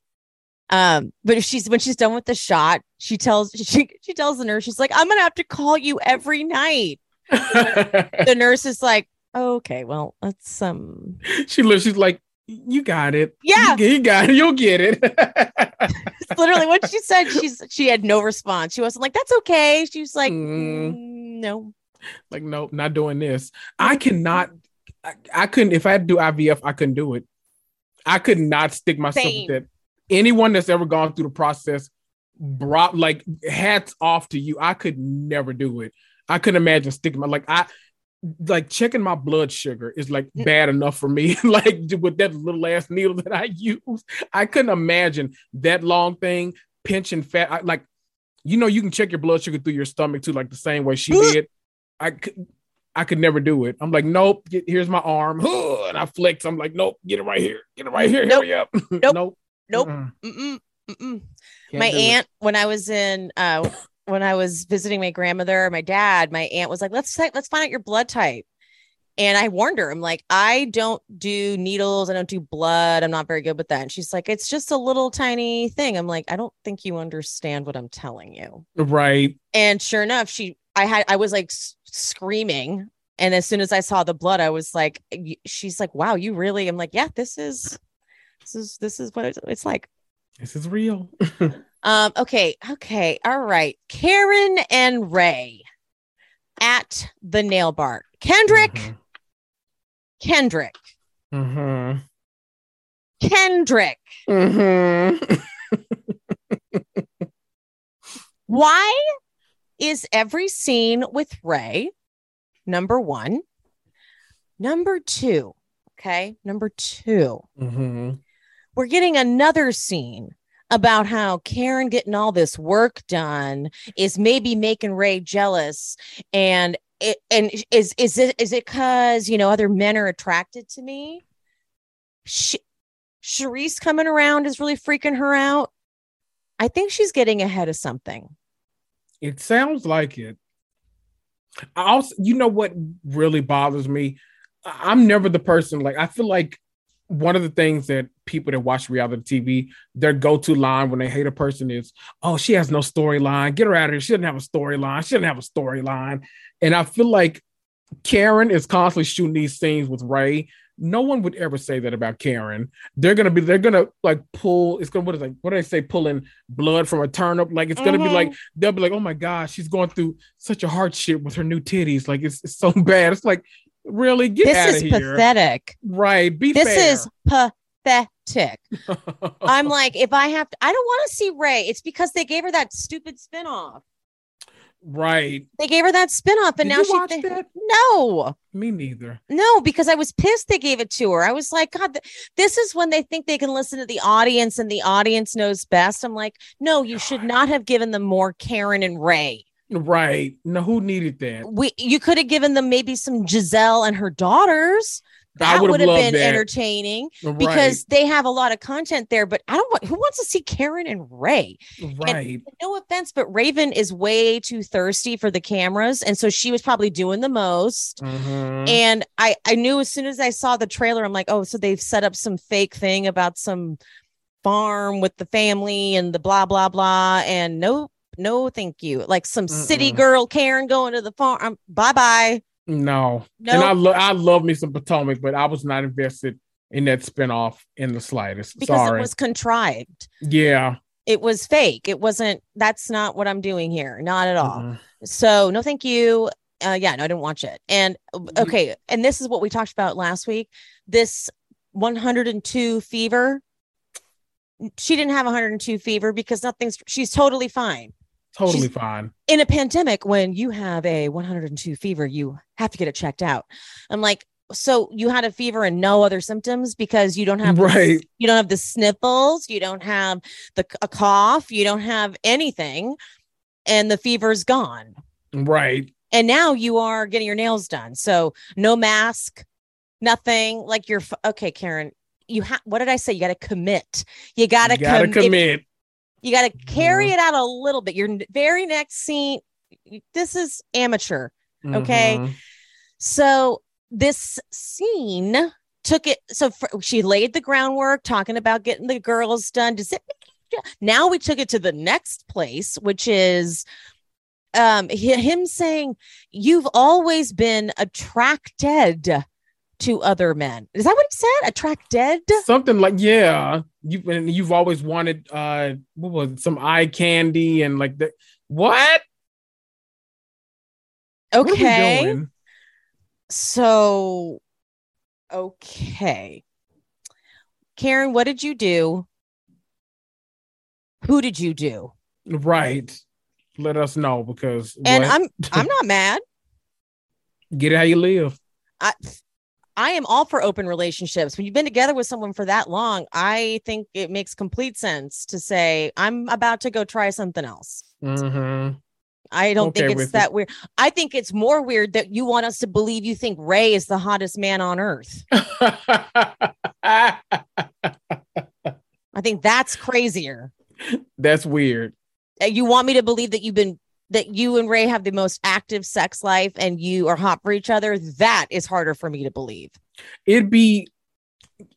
Um, but if she's when she's done with the shot, she tells she she tells the nurse, she's like, I'm gonna have to call you every night. The nurse is like, okay, well, that's um she looks. She's like, "You got it. Yeah. you, you got it. You'll get it." it's literally what she said. She's she had no response. She wasn't like, that's okay. She was like, Mm. "Mm, no. like, nope, not doing this. I cannot. I, I couldn't. If I had to do IVF, I couldn't do it. I could not stick myself Same. with that. Anyone that's ever gone through the process, brought like hats off to you. I could never do it. I couldn't imagine sticking my like I like checking my blood sugar is like Mm. bad enough for me. like with that little ass needle that I use, I couldn't imagine that long thing pinching fat. I, like you know, you can check your blood sugar through your stomach too, like the same way she did. I could. I could never do it. I'm like, nope. Get, here's my arm, and I flex. I'm like, nope. Get it right here. Get it right here. Nope. Hurry up. Nope. nope. Nope. Mm-mm. Mm-mm, mm-mm. My do it. aunt when i was in uh when i was visiting my grandmother or my dad my aunt was like let's let's find out your blood type and i warned her i'm like i don't do needles i don't do blood i'm not very good with that and she's like it's just a little tiny thing i'm like i don't think you understand what i'm telling you Right. and sure enough she i had i was like s- screaming and as soon as i saw the blood i was like she's like wow you really i'm like yeah this is this is this is what it's, it's like This is real. um, okay, okay, all right. Karen and Ray at the nail bar. Kendrick, Mhm. Kendrick, Mhm. Kendrick. Mhm. Why is every scene with Ray number one? Number two, okay, number two, Mhm. We're getting another scene about how Karen getting all this work done is maybe making Ray jealous and it and is is it is it cuz you know other men are attracted to me? Charisse coming around is really freaking her out. I think she's getting ahead of something. It sounds like it. I also, you know what really bothers me? I'm never the person like I feel like one of the things that people that watch reality TV, their go-to line when they hate a person is, "Oh, she has no storyline. Get her out of here. She doesn't have a storyline. She doesn't have a storyline." And I feel like Karen is constantly shooting these scenes with Ray. No one would ever say that about Karen. They're gonna be, they're gonna like pull. It's gonna what is like what do they say? Pulling blood from a turnip. Like it's gonna be Mhm. like they'll be like, oh my gosh, she's going through such a hardship with her new titties. Like it's, it's so bad. It's like, really get out This is here. pathetic. Right. Be This fair. is pathetic. I'm like, if I have to, I don't want to see Ray. It's because they gave her that stupid spinoff. right. They gave her that spinoff, and Did now she watch that? no, Me neither. no, because I was pissed they gave it to her. I was like, God, th- this is when they think they can listen to the audience, and the audience knows best. I'm like, no, you should not have given them more Karen and Ray. Right. No, who needed that? We, you could have given them maybe some Gizelle and her daughters. That would have been that. entertaining Right, because they have a lot of content there. But I don't want who wants to see Karen and Ray. right. No offense, but Raven is way too thirsty for the cameras, and so she was probably doing the most. Mhm. And I I knew as soon as I saw the trailer, I'm like, oh, so they've set up some fake thing about some farm with the family and the blah blah blah. And no, no, thank you. Like some city Mm-mm. girl Karen going to the farm. Bye bye. No. No, And I love I love me some Potomac, but I was not invested in that spinoff in the slightest. because Sorry. it was contrived. yeah. It was fake. It wasn't. That's not what I'm doing here. Not at all. Mhm. So no, thank you. Uh, yeah, no, I didn't watch it. And okay, and this is what we talked about last week. This 102 fever. She didn't have 102 fever because nothing's. She's totally fine. Totally She's- fine. In a pandemic, when you have a 102 fever, you have to get it checked out. I'm like, so you had a fever and no other symptoms because you don't have the Right. you don't have the sniffles, you don't have the a cough, you don't have anything, and the fever's gone. Right. And now you are getting your nails done. So no mask, nothing. Like you're okay, Karen. You have what did I say? You got to commit. You got to You gotta if- commit. You got to carry it out a little bit. Your very next scene. This is amateur. okay. Mhm. So this scene took it. So fr she laid the groundwork, talking about getting the girls done. Does it? Now we took it to the next place, which is um him saying, "You've always been attracted to other men." Is that what he said? Attracted? Something like yeah. You and you've always wanted uh what was it, some eye candy and like the what? What Okay. doing? So, okay. Karen, what did you do? Who did you do? Right. Let us know because And what? I'm I'm not mad. get it how you live. I I am all for open relationships. When you've been together with someone for that long, I think it makes complete sense to say I'm about to go try something else. Mm-hmm. I don't Okay think it's it. that weird. I think it's more weird that you want us to believe you think Ray is the hottest man on earth. I think that's crazier. That's weird. Uh, You want me to believe that you've been that you and Ray have the most active sex life and you are hot for each other. That is harder for me to believe. It'd be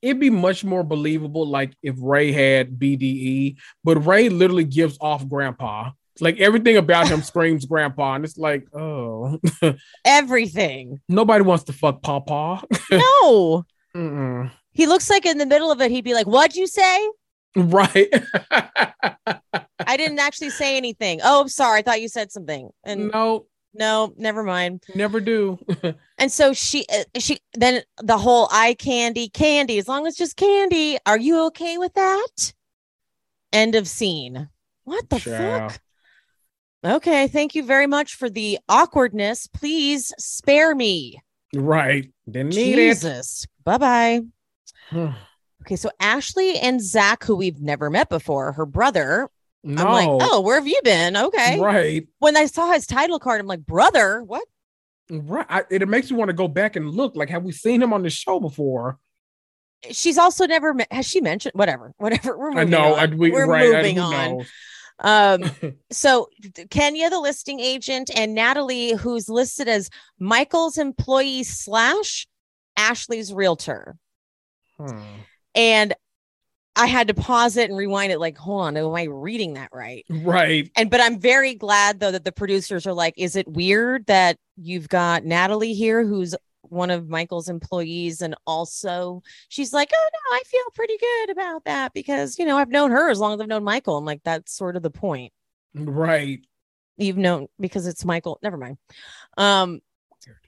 it'd be much more believable like if Ray had BDE, but Ray literally gives off grandpa. It's like everything about him screams grandpa, and it's like, oh, Everything. nobody wants to fuck papa. No. Mm-mm. He looks like in the middle of it, he'd be like, What'd you say? Right. I didn't actually say anything. Oh, I'm sorry. I thought you said something. And no, no, never mind. never do. And so she, uh, she, then the whole eye candy, candy, as long as just candy. Are you okay with that? End of scene. What the fuck? Okay. Thank you very much for the awkwardness. Please spare me. right. Didn't need it. Jesus. Bye bye. Okay. So Ashley and Zach, who we've never met before, her brother, no. I'm like, oh, where have you been? Okay. Right. When I saw his title card, I'm like, brother, what? Right. I, it makes me want to go back and look. Like, have we seen him on the show before? She's also never met, has she mentioned whatever, whatever. We're I moving know. on. I, we, We're right. Moving on. Um, so Kenya, the listing agent, and Natalie, who's listed as Michael's employee slash Ashley's realtor. Hmm. And I had to pause it and rewind it, like, hold on, am I reading that right? Right. And but I'm very glad though that the producers are like, is it weird that you've got Natalie here, who's one of Michael's employees, and also she's like, oh no, I feel pretty good about that because you know I've known her as long as I've known Michael. I'm like, that's sort of the point. Right. You've known because it's Michael. Never mind. Um,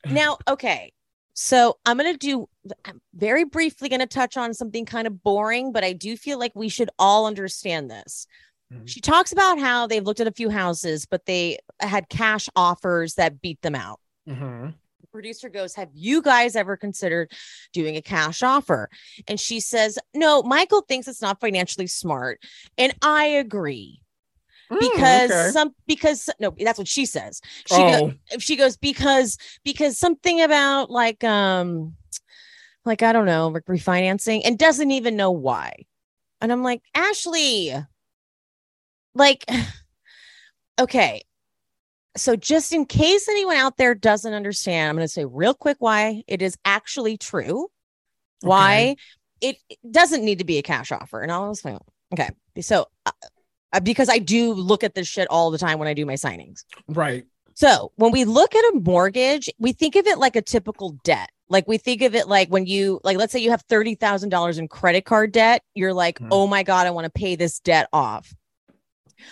now, okay. So I'm going to do I'm very briefly going to touch on something kind of boring, but I do feel like we should all understand this. Mhm. She talks about how they've looked at a few houses, but they had cash offers that beat them out. hmm The producer goes, Have you guys ever considered doing a cash offer? And she says, No, Michael thinks it's not financially smart. And I agree because Mm, okay. some because no that's what she says she oh, she goes because because something about like um like I don't know, like refinancing and doesn't even know why. And I'm like, Ashley, like, okay. So just in case anyone out there doesn't understand, I'm going to say real quick why it is actually true. Why it, it doesn't need to be a cash offer. And I was like, okay. So uh, uh, because I do look at this shit all the time when I do my signings. Right. So when we look at a mortgage, we think of it like a typical debt. Like we think of it like when you like let's say you have $30,000 in credit card debt, you're like, Mhm. "Oh my god, I want to pay this debt off."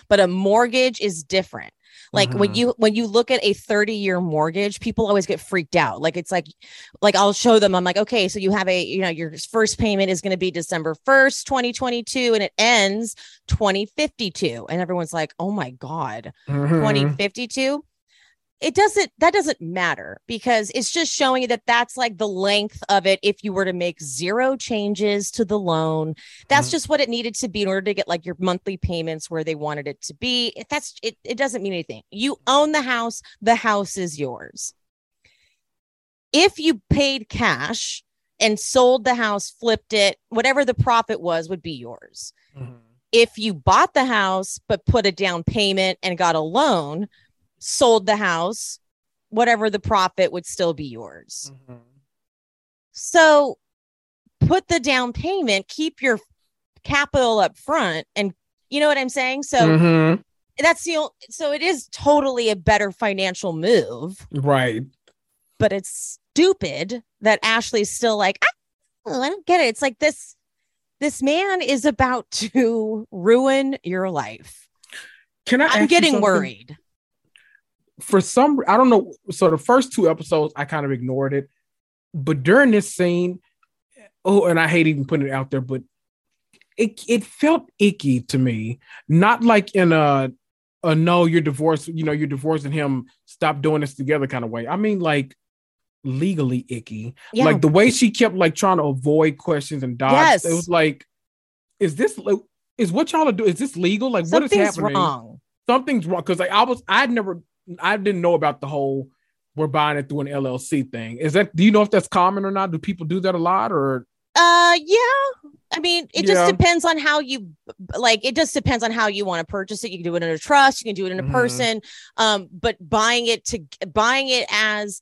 But a mortgage is different. Like when Mhm. you when you look at a 30 year mortgage, people always get freaked out. Like it's like like I'll show them I'm like, "Okay, so you have a, you know, your first payment is going to be December 1st, 2022 and it ends 2052." And everyone's like, "Oh my god." Mhm. 2052 it doesn't that doesn't matter because it's just showing you that that's like the length of it if you were to make zero changes to the loan. That's Mhm. just what it needed to be in order to get like your monthly payments where they wanted it to be. If that's it it doesn't mean anything. You own the house the house is yours. If you paid cash and sold the house flipped it whatever the profit was would be yours. Mhm. if you bought the house but put a down payment and got a loan, sold the house, whatever the profit would still be yours. Mhm. So put the down payment, keep your capital up front and you know what I'm saying? So Mhm. that's the o- so it is totally a better financial move, Right. but it's stupid that Ashley's still like, "Ah, oh, I don't get it. It's like this this man is about to ruin your life. Can I? I'm getting worried. For some, I don't know. So the first two episodes, I kind of ignored it, but during this scene, oh, and I hate even putting it out there, but it it felt icky to me. Not like in a a no, you're divorced. You know, you're divorcing him. Stop doing this together kind of way. I mean, like legally icky. Yeah. Like the way she kept like trying to avoid questions and dodge. Yes. It was like, is this is what y'all are doing? Is this legal? Like what is Something's happening? wrong. Something's wrong because like I was I'd never I didn't know about the whole we're buying it through an LLC thing. Is that do you know if that's common or not? Do people do that a lot or Uh, yeah. I mean, it Yeah. just depends on how you like. It just depends on how you want to purchase it. You can do it in a trust. You can do it in a Mhm. person. Um, but buying it to buying it as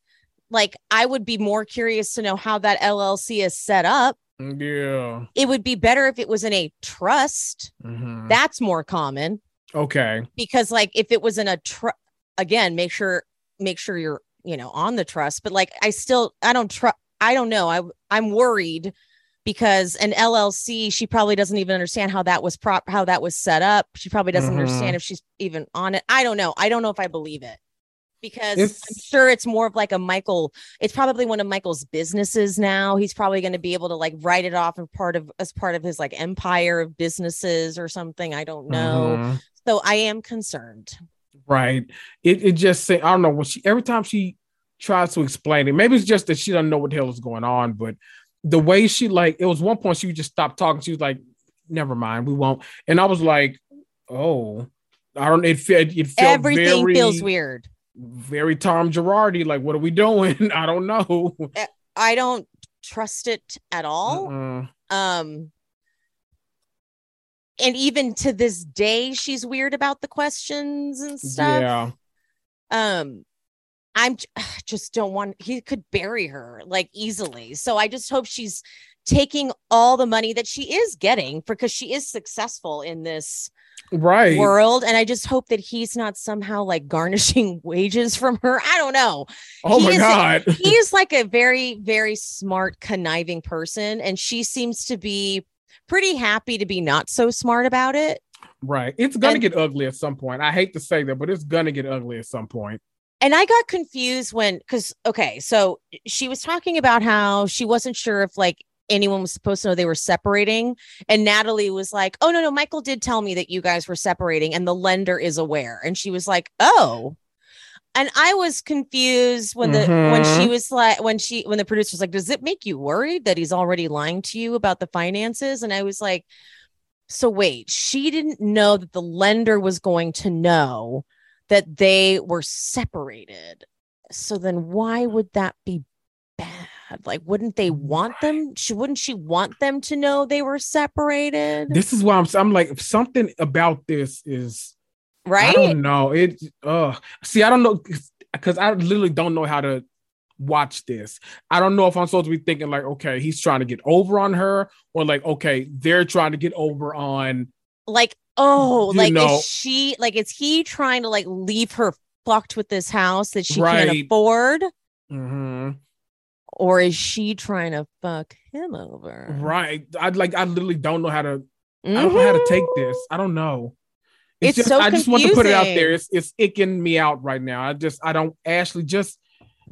like, I would be more curious to know how that LLC is set up. yeah? It would be better if it was in a trust. Mhm. That's more common Okay. because, like, if it was in a trust, again, make sure make sure you're you know on the trust. But like, I still I don't trust. I don't know. I I'm worried because an LLC, she probably doesn't even understand how that was prop how that was set up. She probably doesn't Mhm. understand if she's even on it. I don't know. I don't know if I believe it. Because I'm sure it's more of like a Michael, it's probably one of Michael's businesses now. He's probably going to be able to like write it off as part of as part of his like empire of businesses or something. I don't know. Mhm. So I am concerned. Right. It it just say I don't know when she every time she tries to explain it, maybe it's just that she doesn't know what the hell is going on, but the way she like it was one point she just stopped talking. She was like, never mind, we won't. And I was like, oh, I don't it felt it felt Everything very, feels weird. Very Tom Girardi, like, what are we doing? I don't know. I don't trust it at all. Mm-mm. um and even to this day she's weird about the questions and stuff Yeah. um i'm just don't want he could bury her like easily so i just hope she's taking all the money that she is getting because she is successful in this Right. world and i just hope that he's not somehow like garnishing wages from her i don't know oh he my is- God. he is like a very very smart conniving person and she seems to be pretty happy to be not so smart about it right. It's gonna get ugly at some point. I hate to say that, but it's gonna get ugly at some point. and i got confused when because okay so she was talking about how she wasn't sure if like anyone was supposed to know they were separating and natalie was like oh no no michael did tell me that you guys were separating and the lender is aware and she was like oh and i was confused when the when she Mhm. was like when she when the producer was like does it make you worried that he's already lying to you about the finances and i was like so wait she didn't know that the lender was going to know that they were separated so then why would that be bad bad. Like, wouldn't they want them? She wouldn't she want them to know they were separated? This is why I'm. I'm like if something about this is right? I don't know. It. Uh. See, I don't know because I literally don't know how to watch this. I don't know if I'm supposed to be thinking like, okay, he's trying to get over on her, or like, okay, they're trying to get over on. Like, oh, like know- is she like is he trying to like leave her fucked with this house that she can't Right. afford? Mhm. Or is she trying to fuck him over? Right. I like. I literally don't know how to. I don't know how to take this. I don't know. It's just, so I just want to put it out there. It's it's icking me out right now. I just I don't Ashley just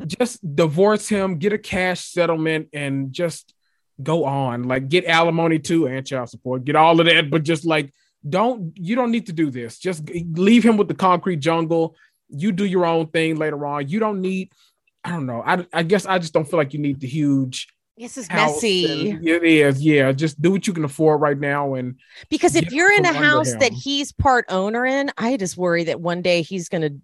just divorce him, get a cash settlement, and just go on. Like get alimony too and child support. Get all of that, but just like don't you don't need to do this. Just leave him with the concrete jungle. You do your own thing later on. You don't need. I don't know. I, I guess I just don't feel like you need the huge This is messy. and- It is, yeah. Just do what you can afford right now, and Because if you're in a house that he's part owner in, I just worry that one day he's going to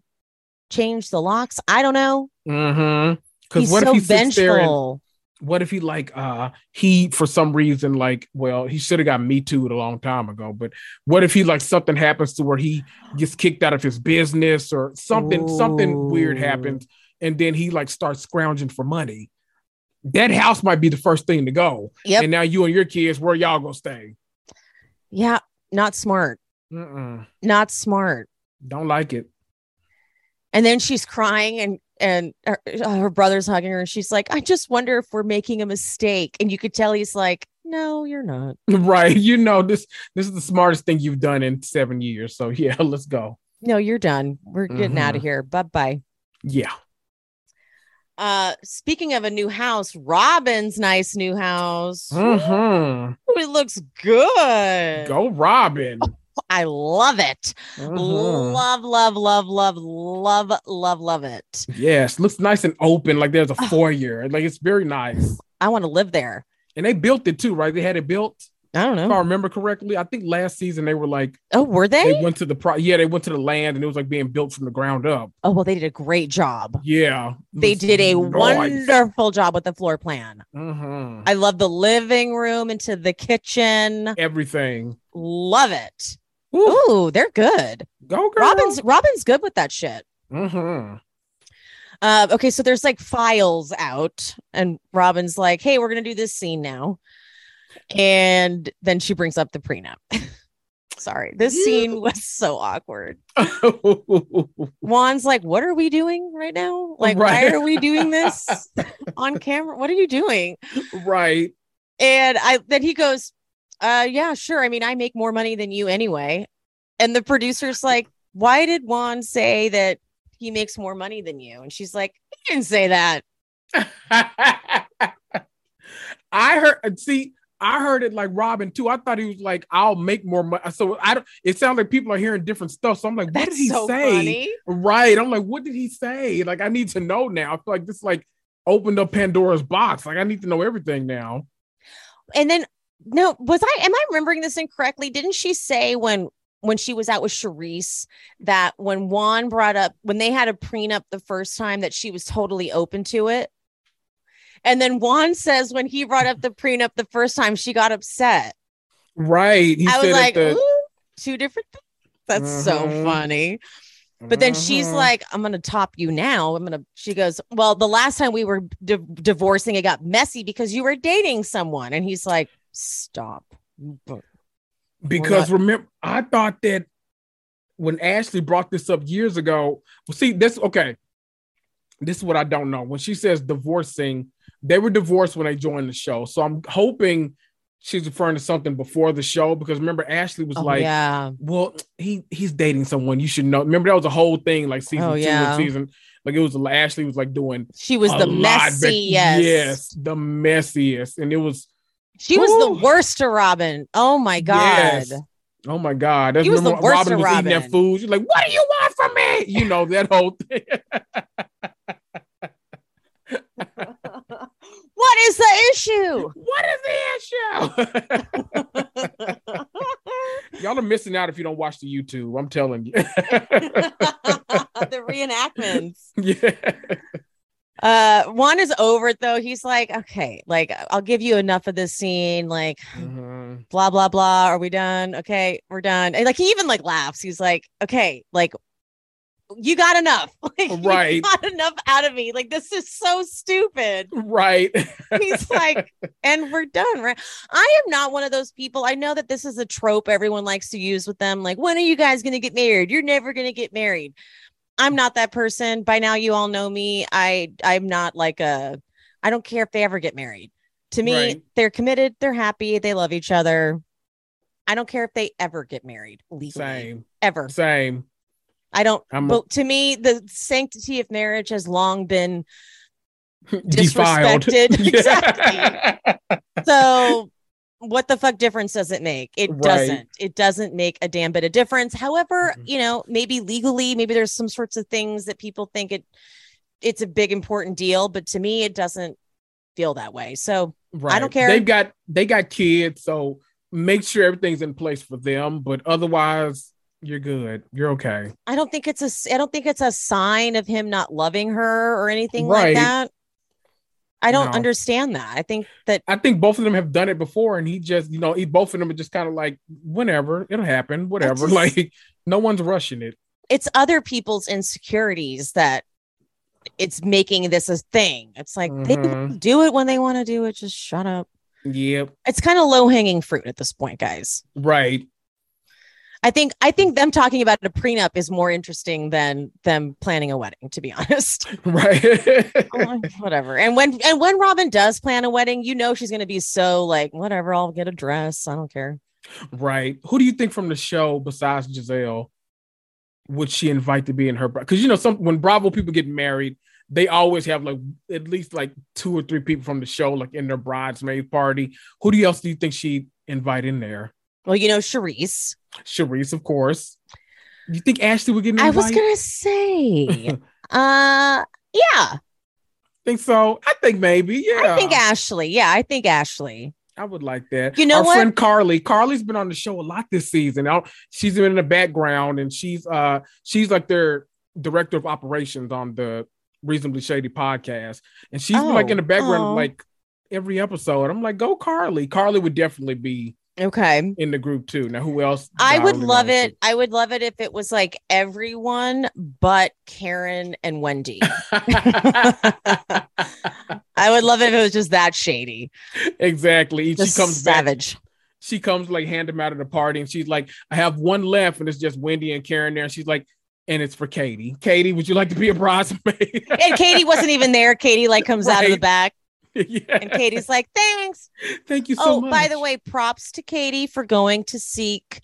change the locks. I don't know. mm-hmm. Because what so if he sits there and what if he like uh he for some reason like well he should have got me too a long time ago but what if he like something happens to where he gets kicked out of his business or something something weird happens and then he like starts scrounging for money that house might be the first thing to go Yep. and now you and your kids where y'all gonna stay Yeah, not smart. Mm-mm. Not smart. don't like it And then she's crying and and her, her brother's hugging her and she's like, "I just wonder if we're making a mistake." And you could tell he's like, "No, you're not." right you know this this is the smartest thing you've done in seven years so yeah let's go No, you're done. We're getting out of mm-hmm. here. Bye-bye. yeah Uh speaking of a new house, Robyn's nice new house. mm-hmm. Ooh, it looks good. go robyn I love it. Mhm. Love, love, love, love, love, love, love it. Yes, looks nice and open. Like there's a Oh. foyer. Like it's very nice. I want to live there. And they built it too, right? They had it built. I don't know. If. I remember correctly, I think last season they were like Oh, were they? they went to the pro. Yeah, they went to the land and it was like being built from the ground up. oh, well, they did a great job. Yeah, They did a wonderful job with the floor plan. hmm I love the living room into the kitchen. everything. Love it. Ooh, Ooh, they're good. go girl. Robyn's Robyn's good with that shit. hmm Uh, okay, so there's like files out, and Robin's like, "Hey, we're gonna do this scene now," and then she brings up the prenup. Sorry, this scene was so awkward. Juan's like, "What are we doing right now? Like, why are we doing this on camera? What are you doing?" right. And I then he goes, "Uh, yeah, sure. I mean, I make more money than you anyway." And the producer's like, "Why did Juan say that he makes more money than you?" And she's like, "He didn't say that." I heard. See, I heard it like Robyn too. I thought he was like, "I'll make more money." So I don't. It sounds like people are hearing different stuff. So I'm like, "What That's did he so say?" funny. Right. I'm like, "What did he say?" Like, I need to know now. I feel like this like opened up Pandora's box. Like, I need to know everything now. And then no, was I am I remembering this incorrectly? Didn't she say when when she was out with Charisse that when Juan brought up when they had a prenup the first time that she was totally open to it? And then Juan says when he brought up the prenup the first time, she got upset. Right. He I was said like, the, two different things. That's so Mhm. funny. But then she's Mhm. like, I'm going to top you now. I'm going to, she goes, Well, the last time we were di- divorcing, it got messy because you were dating someone. And he's like, Stop. because remember, I thought that when Ashley brought this up years ago, well, see, this okay. This is what I don't know. When she says divorcing, they were divorced when they joined the show. So I'm hoping she's referring to something before the show because remember Ashley was Oh, like, yeah. well, he he's dating someone. You should know. Remember that was a whole thing, like season Oh, two yeah. and season. Like it was Ashley was like doing She was the back- Yes, the messiest, and it was She was the worst to Robyn. Oh my God. Yes. Oh my God. That's He was the worst Robyn was eating that Robyn. food. She's like, what do you want from me? You know, that whole thing. what is the issue? what is the issue? Y'all are missing out if you don't watch the YouTube. I'm telling you. the reenactments. yeah. Uh, Juan is over it though. He's like, okay, like I'll give you enough of this scene. Like, Mhm. blah blah blah. Are we done? Okay, we're done. And like he even like laughs. He's like, okay, like you got enough. Like, you Right. got enough out of me. Like this is so stupid. Right. He's like, and we're done, right? I am not one of those people. I know that this is a trope everyone likes to use with them. Like, when are you guys going to get married? You're never going to get married. I'm not that person. By now, you all know me. I I'm not like a. I don't care if they ever get married. To me, Right. they're committed. They're happy. They love each other. I don't care if they ever get married legally. Same. Ever. Same. I don't. I'm but to me, the sanctity of marriage has long been defiled. disrespected. Exactly. so what the fuck difference does it make it Right. doesn't it doesn't make a damn bit of difference however Mhm. you know maybe legally maybe there's some sorts of things that people think it it's a big important deal but to me it doesn't feel that way so Right. I don't care. They've got they got kids, so make sure everything's in place for them. But otherwise, you're good. You're okay. i don't think it's a i don't think it's a sign of him not loving her or anything Right. like that i don't No. understand that i think that I think both of them have done it before, and he just, you know, he, both of them are just kind of like, whenever it'll happen, whatever. just- like, no one's rushing it. it's other people's insecurities that it's making this a thing it's like they Mhm. do it when they want to do it just shut up Yep. it's kind of low hanging fruit at this point, guys. Right. I think I think them talking about a prenup is more interesting than them planning a wedding, to be honest. Right. Oh, whatever. And when and when Robyn does plan a wedding, you know she's gonna be so like, whatever, I'll get a dress. I don't care. right. Who do you think from the show besides Gizelle would she invite to be in her? Because you know, some when Bravo people get married, they always have like at least like two or three people from the show like in their bridesmaid party. Who do you else do you think she'd invite in there? Well, you know, Charisse. Charisse, of course. You think Ashley would get I was gonna say, uh yeah, think so. I think maybe. Yeah. I think Ashley. Yeah, I think Ashley. I would like that. You know Our what? friend Carly. Carly's been on the show a lot this season. She's been in the background and she's uh she's like their director of operations on the Reasonably Shady podcast. And she's been like in the Oh, background oh. like every episode. I'm like, go Carly. Carly would definitely be Okay. in the group too. Now who else? I would love it. I would love it if it was like everyone but Karen and Wendy. I would love it if it was just that shady. exactly. She Just comes back savage. she comes like hand them out at the party and she's like, I have one left, and it's just Wendy and Karen there. And she's like, and it's for Katie. Katie, would you like to be a bridesmaid? And Katie wasn't even there. Katie like comes out of the back yeah. and Katie's like, thanks. Thank you so much. oh, much. by the way, props to Katie for going to seek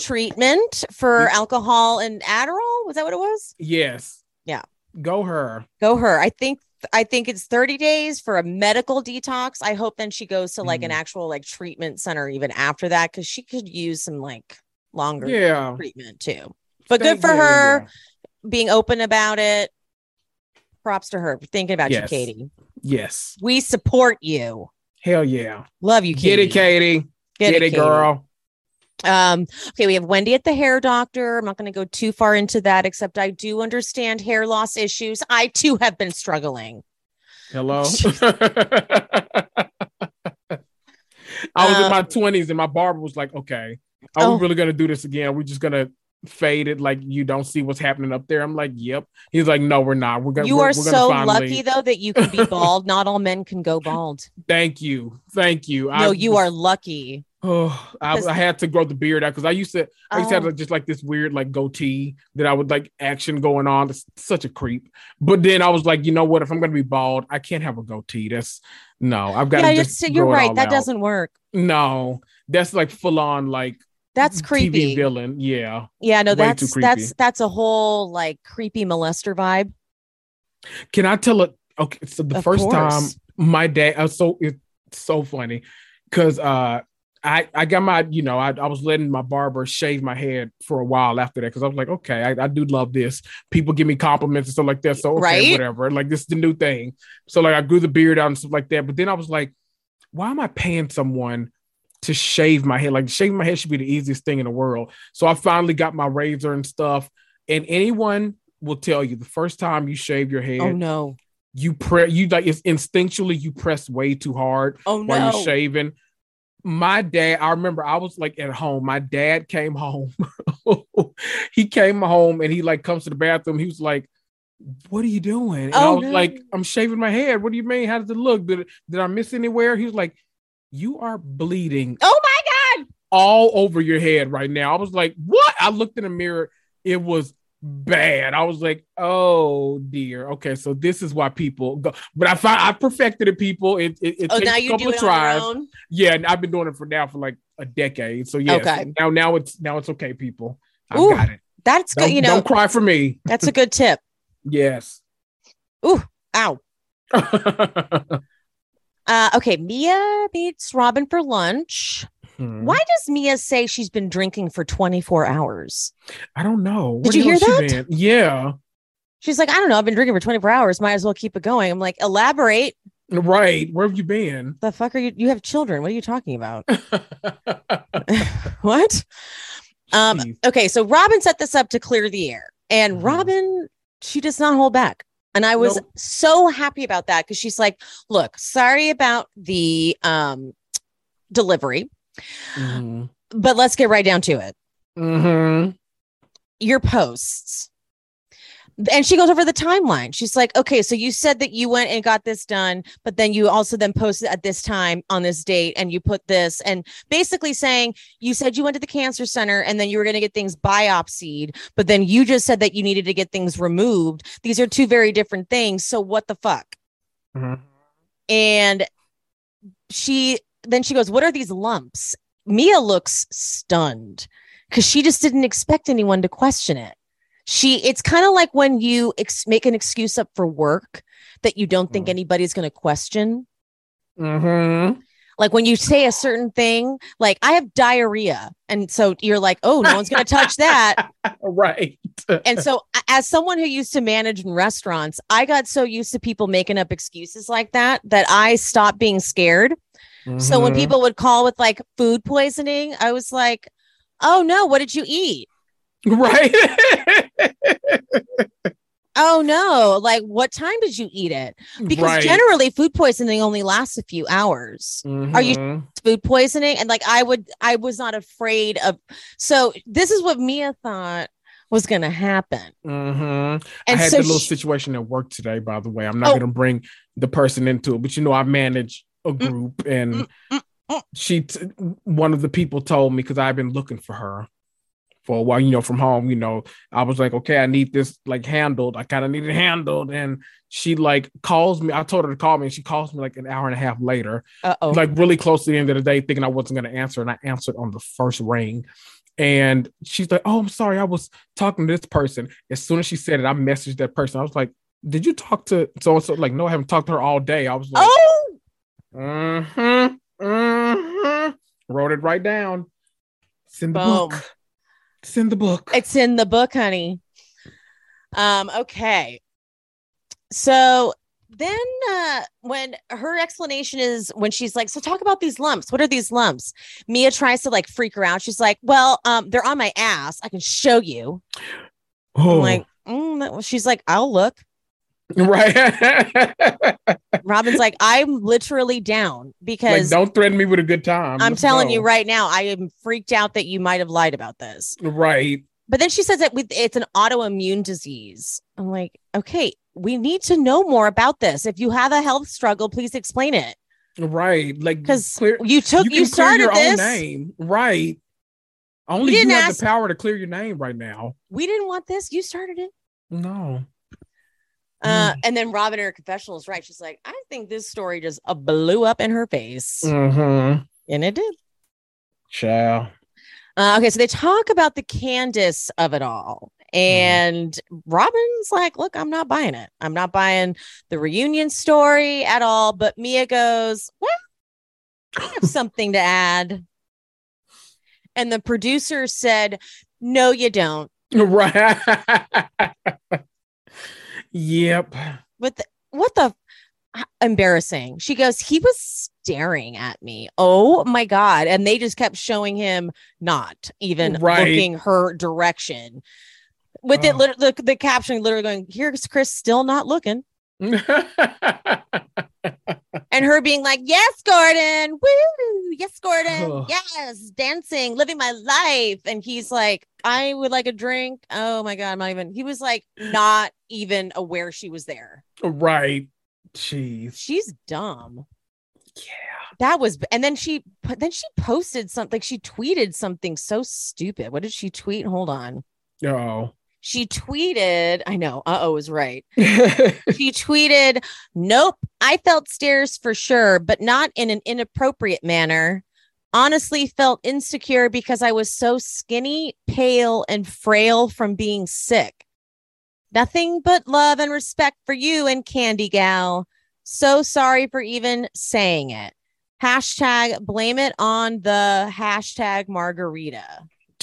treatment for alcohol and Adderall. Was that what it was? Yes. Yeah. Go her. Go her. I think I think it's 30 days for a medical detox. I hope then she goes to like an Mhm. actual like treatment center even after that because she could use some like longer Yeah. treatment too. But Thank- good for her yeah. being open about it. Props to her for thinking about Yes. you, Katie. Yes. We support you. Hell yeah. Love you, Katie. Get it, Katie. Get, it, Katie. girl. Um, okay, we have Wendy at the hair doctor. I'm not going to go too far into that, except I do understand hair loss issues. I too have been struggling. Hello. I was in Um, my 20s and my barber was like, okay, are Oh. we really going to do this again? We're just going to fade it like you don't see what's happening up there. I'm like, yep. He's like, no, we're not. We're going to You we're, are we're gonna so finally- lucky though that you can be bald. Not all men can go bald. Thank you. Thank you. No, I you are lucky. Oh, I, I had to grow the beard out because I used to I used to have Oh. just like this weird like goatee that I would like action going on. It's such a creep. But then I was like, you know what? If I'm gonna be bald, I can't have a goatee. That's no, I've got Yeah, to you're, just you're right. That out. doesn't work. no, that's like full on like That's TV creepy. villain. Yeah. Yeah, no, Way that's that's that's a whole like creepy molester vibe. Can I tell it? Okay, so the Of first time my dad, was so it's so funny because uh, I I got my you know I, I was letting my barber shave my head for a while after that because I was like okay I, I do love this people give me compliments and stuff like that so okay Right. whatever like this is the new thing so like I grew the beard out and stuff like that but then I was like why am I paying someone to shave my head like shaving my head should be the easiest thing in the world so I finally got my razor and stuff and anyone will tell you the first time you shave your oh, head Oh no. you press you like it's instinctually you press way too hard Oh while no. you're shaving. My dad, I remember I was like at home. My dad came home. he came home and he like comes to the bathroom. He was like, What are you doing? And I Oh, was no. like, I'm shaving my head. What do you mean? How does it look? Did, did I miss anywhere? He was like, You are bleeding oh my god. all over your head right now. I was like, What? I looked in the mirror. It was bad. I was like, oh dear. Okay, so this is why people go. But I found I perfected it. People, it it, it Oh, takes a couple of tries. on your own. Yeah, and I've been doing it for now for like a decade. So yeah, Okay. now now it's now it's okay, people. I Ooh, got it. That's Don't, good. You know, don't cry for me. that's a good tip. Yes. Ooh, ow. Uh, okay, Mia meets Robyn for lunch. Hmm. Why does Mia say she's been drinking for 24 hours? I don't know. Did you hear that? Yeah. She's like, I don't know. I've been drinking for 24 hours. Might as well keep it going. I'm like, elaborate. Right. Where have you been? The fuck are you? You have children. What are you talking about? what? Um, Jeez. okay, so Robyn set this up to clear the air, and Mhm. Robyn, she does not hold back. And I was Nope. so happy about that because she's like, look, sorry about the um delivery, Mhm. but let's get right down to it. Mm-hmm. Your posts. And she goes over the timeline. She's like, okay, so you said that you went and got this done, but then you also then posted at this time on this date and you put this and basically saying you said you went to the cancer center and then you were going to get things biopsied, but then you just said that you needed to get things removed. These are two very different things. So what the fuck? Mhm. And she then she goes, What are these lumps? Mia looks stunned because she just didn't expect anyone to question it. She, it's kind of like when you ex- make an excuse up for work that you don't think Mhm. anybody's going to question. Mhm. Like when you say a certain thing, like I have diarrhea. And so you're like, oh, no one's going to touch that. Right. And so, as someone who used to manage in restaurants, I got so used to people making up excuses like that that I stopped being scared. So when Mhm. people would call with like food poisoning, I was like, "Oh no, what did you eat? Right. Oh no, like what time did you eat it? Because Right. generally food poisoning only lasts a few hours. Are you- Mhm. Food poisoning and like I would I was not afraid of So this is what Mia thought was going to happen. Mm-hmm. I And had so the little she- situation at work today, by the way. I'm not Oh. going to bring the person into it, but you know, I manage a Mm, group, and mm, mm, mm. she, t- one of the people told me because I've been looking for her for a while, you know, from home. You know, I was like, okay, I need this like handled. I kind of need it handled, and she like calls me. I told her to call me, and she calls me like an hour and a half later, Uh-oh. like really close to the end of the day, thinking I wasn't going to answer, and I answered on the first ring. And she's like, "Oh, I'm sorry, I was talking to this person." As soon as she said it, I messaged that person. I was like, "Did you talk to so and so?" Like, no, I haven't talked to her all day. I was like, oh, "Mm-hmm, mm-hmm." Wrote it right down. Send the Boom. book. Send the book. it's in the book, honey. Um okay. So then uh when her explanation is when she's like so talk about these lumps. What are these lumps? Mia tries to like freak her out she's like well um they're on my ass. I can show you. Oh, i'm like mm, she's like i'll look right. robyn's like i'm literally down because like, don't threaten me with a good time. i'm Let's telling go. you right now i am freaked out that you might have lied about this Right. but then she says that with it's an autoimmune disease i'm like okay we need to know more about this if you have a health struggle please explain it Right. Like, because you took you, clear started your this own name. Right. Only You you, have the power to clear your name right now. we didn't want this you started it No. Uh, Mm. and then Robyn in her confessional is right. She's like, I think this story just uh, blew up in her face. Mm-hmm. And it did. Child. Uh, okay, so they talk about the Candiace of it all. And Robyn's like, look, I'm not buying it. I'm not buying the reunion story at all. But Mia goes, well, I have something to add. And the producer said, no, you don't. Right. yep. What the, what the embarrassing. She goes, he was staring at me. Oh my God. And they just kept showing him not even Right. looking her direction. With it, Oh. lit- the, the caption literally going, here's Chris still not looking. And her being like, "Yes, Gordon, woo, yes, Gordon, Ugh. yes, dancing, living my life." And he's like, "I would like a drink." Oh my god, I'm not even. He was like, not even aware she was there. right. Jeez. She's dumb. Yeah. That was, and then she, then she posted something. She tweeted something so stupid. What did she tweet? Hold on. Oh. She tweeted. I know. Uh oh, was right. she tweeted, Nope, I felt stares for sure, but not in an inappropriate manner. Honestly, felt insecure because I was so skinny, pale, and frail from being sick. Nothing but love and respect for you and Candy Gal. So sorry for even saying it. Hashtag blame it on the hashtag margarita.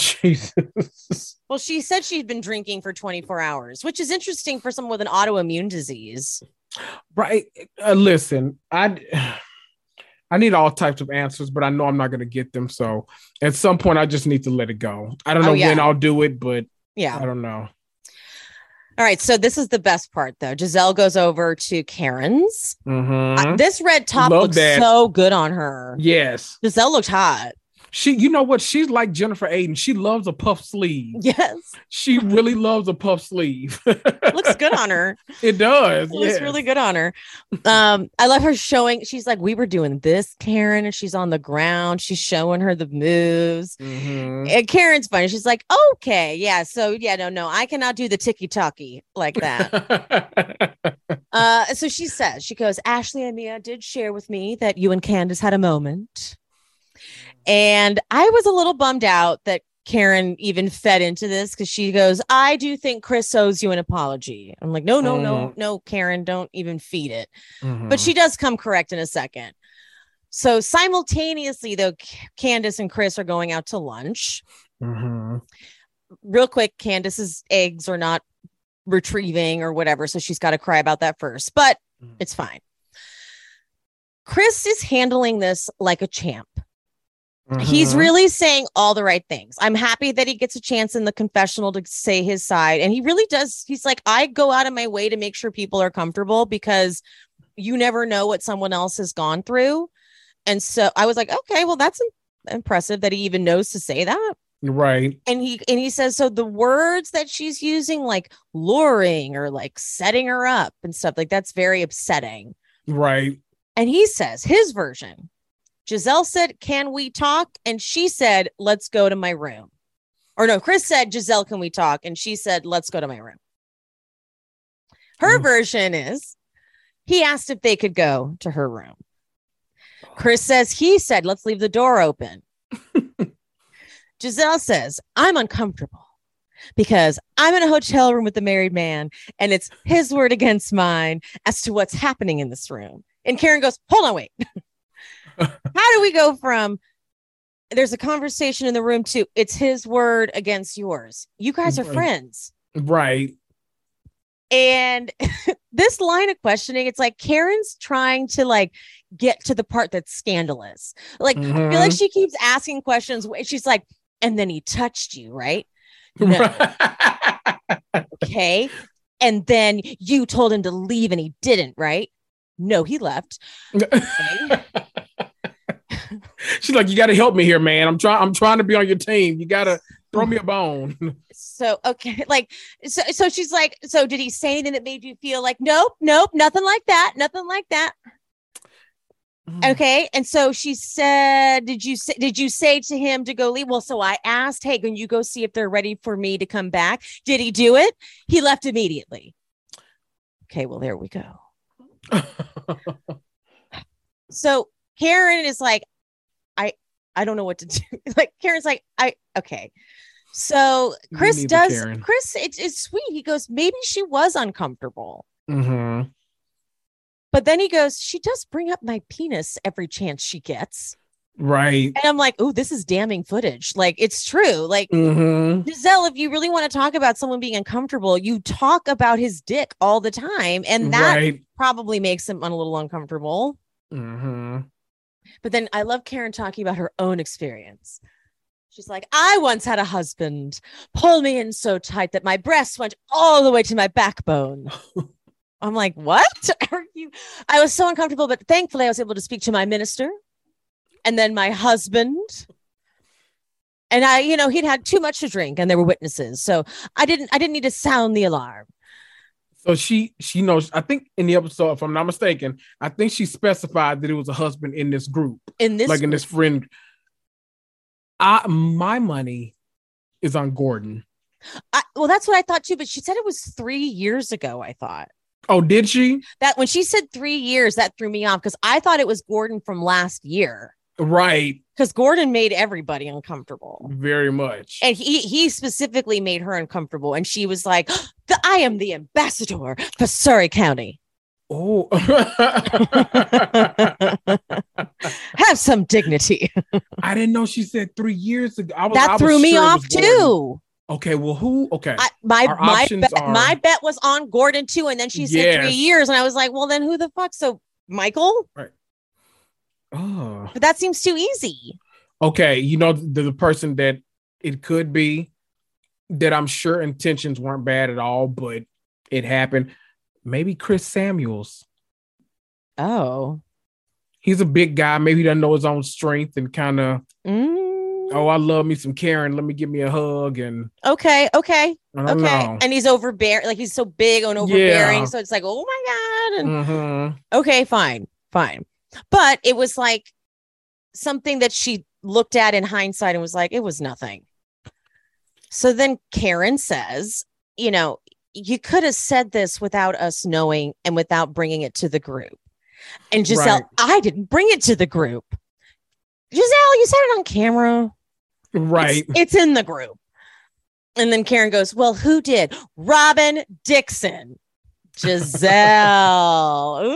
Jesus. Well, she said she'd been drinking for 24 hours, which is interesting for someone with an autoimmune disease. Right. Uh, listen, I I need all types of answers, but I know I'm not going to get them. So at some point, I just need to let it go. I don't Oh, know yeah. when I'll do it, but Yeah. I don't know. All right. So this is the best part, though. Gizelle goes over to Karen's. Mhm. Uh, this red top Love looks that. so good on her. yes. Gizelle looked hot. She, you know what? She's like Jennifer Aiden. She loves a puff sleeve. Yes. She really loves a puff sleeve. looks good on her. It does. It looks yes. really good on her. Um, I love her showing. She's like, we were doing this, Karen, and she's on the ground. She's showing her the moves. Mhm. And Karen's funny. She's like, okay, yeah. So yeah, no, no, I cannot do the ticky tacky like that. Uh, so she says, she goes, Ashley and Mia did share with me that you and Candiace had a moment. And I was a little bummed out that Karen even fed into this because she goes, I do think Chris owes you an apology. I'm like, no, no, no, no, Karen, don't even feed it. Mhm. But she does come correct in a second. So simultaneously, though, Candiace and Chris are going out to lunch. Mhm. Real quick, Candiace's eggs are not retrieving or whatever. So she's got to cry about that first, but Mhm. it's fine. Chris is handling this like a champ. He's Mhm. really saying all the right things. I'm happy that he gets a chance in the confessional to say his side. And he really does. He's like, I go out of my way to make sure people are comfortable because you never know what someone else has gone through. And so I was like, okay, well, that's impressive that he even knows to say that. right. And he and he says, so the words that she's using, like luring or like setting her up and stuff, like that's very upsetting. Right. And he says his version. Gizelle said, Can we talk? And she said, Let's go to my room. Or no, Chris said, Gizelle, can we talk? And she said, Let's go to my room. Her Mm. version is he asked if they could go to her room. Chris says, He said, Let's leave the door open. Gizelle says, I'm uncomfortable because I'm in a hotel room with a married man and it's his word against mine as to what's happening in this room. And Karen goes, Hold on, wait. How do we go from there's a conversation in the room to it's his word against yours? You guys are friends. Right. And this line of questioning, it's like Karen's trying to like get to the part that's scandalous. Like, I feel like Mhm. she keeps asking questions. She's like, and then he touched you, right? No. Okay. And then you told him to leave and he didn't, right? No, he left. She's like, you got to help me here, man. I'm trying. I'm trying to be on your team. You got to throw me a bone. So okay, like so so she's like, so did he say anything that made you feel like nope, nope, nothing like that, nothing like that? Mm. Okay. And so she said, Did you say did you say to him to go leave? Well, so I asked, Hey, can you go see if they're ready for me to come back? Did he do it? He left immediately. Okay, well, there we go. So Karen is like, I don't know what to do. like Karen's like, I okay. So Chris does Karen. Chris, it's it's sweet. He goes, maybe she was uncomfortable. hmm But then he goes, she does bring up my penis every chance she gets. Right. And I'm like, oh, this is damning footage. Like, it's true. Like, hmm Gizelle, if you really want to talk about someone being uncomfortable, you talk about his dick all the time. And that Right. probably makes him a little uncomfortable. hmm But then I love Karen talking about her own experience. She's like, I once had a husband pull me in so tight that my breasts went all the way to my backbone. I'm like, what are you? I was so uncomfortable, but thankfully I was able to speak to my minister and then my husband. And I, you know, he'd had too much to drink and there were witnesses. So I didn't, I didn't need to sound the alarm. So she she knows. I think in the episode, if I'm not mistaken, I think she specified that it was a husband in this group, In this, like in this friend. I my money is on Gordon. I, well, that's what I thought too. But she said it was three years ago. I thought Oh, did she? that when she said three years, that threw me off because I thought it was Gordon from last year Right, because Gordon made everybody uncomfortable. very much. And he he specifically made her uncomfortable. And she was like, "The- I am the ambassador for Surry County. oh, Have some dignity. I didn't know she said three years ago. I was, I that was threw me sure off too. Okay, well, who? Okay, I, my Our my bet, are- my bet was on Gordon too. And then she said three years. And I was like, well, then who the fuck? So Michael? Oh, But that seems too easy. okay. You know the, the person that it could be that I'm sure intentions weren't bad at all, but it happened. Maybe Chris Samuels. Oh. He's a big guy. Maybe he doesn't know his own strength and kind of, Mm, oh, I love me some Karen. Let me give me a hug and okay. Okay. Okay. know. And he's overbearing. Like he's so big and overbearing. Yeah. So it's like, oh my God. And Mhm. okay, fine, fine. But it was like something that she looked at in hindsight and was like, it was nothing. So then Karen says, you know, you could have said this without us knowing and without bringing it to the group. And Gizelle, Right. I didn't bring it to the group. Gizelle, you said it on camera. Right. It's, it's in the group. And then Karen goes, Well, who did? Robyn Dixon. Gizelle.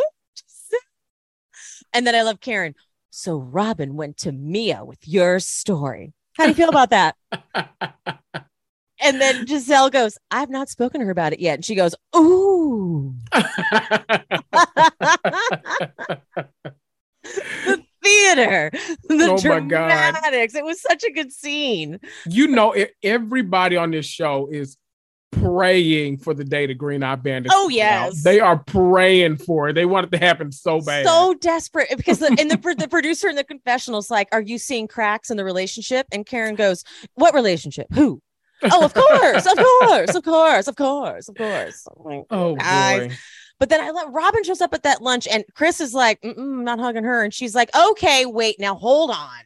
And then I love Karen. So Robyn went to Mia with your story. How do you feel about that? And then Gizelle goes, I've not spoken to her about it yet. And she goes, Ooh. the theater, the Oh dramatics. It was such a good scene. you know, everybody on this show is praying for the day the Green Eye Bandits. Oh, come out. yes. they are praying for it. They want it to happen so bad. So desperate because the, and the, the producer in the confessional's like, Are you seeing cracks in the relationship? And Karen goes, What relationship? Who? Oh, of course, of course, of course, of course, of course. I'm like, oh, oh guys. boy. But then I let Robyn shows up at that lunch, and Chris is like, Mm-mm, I'm not hugging her, and she's like, Okay, wait, now hold on.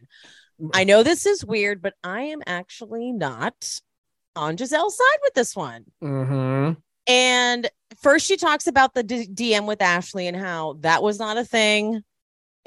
Mm. I know this is weird, but I am actually not on Gizelle's side with this one. hmm And first, she talks about the D- DM with Ashley and how that was not a thing.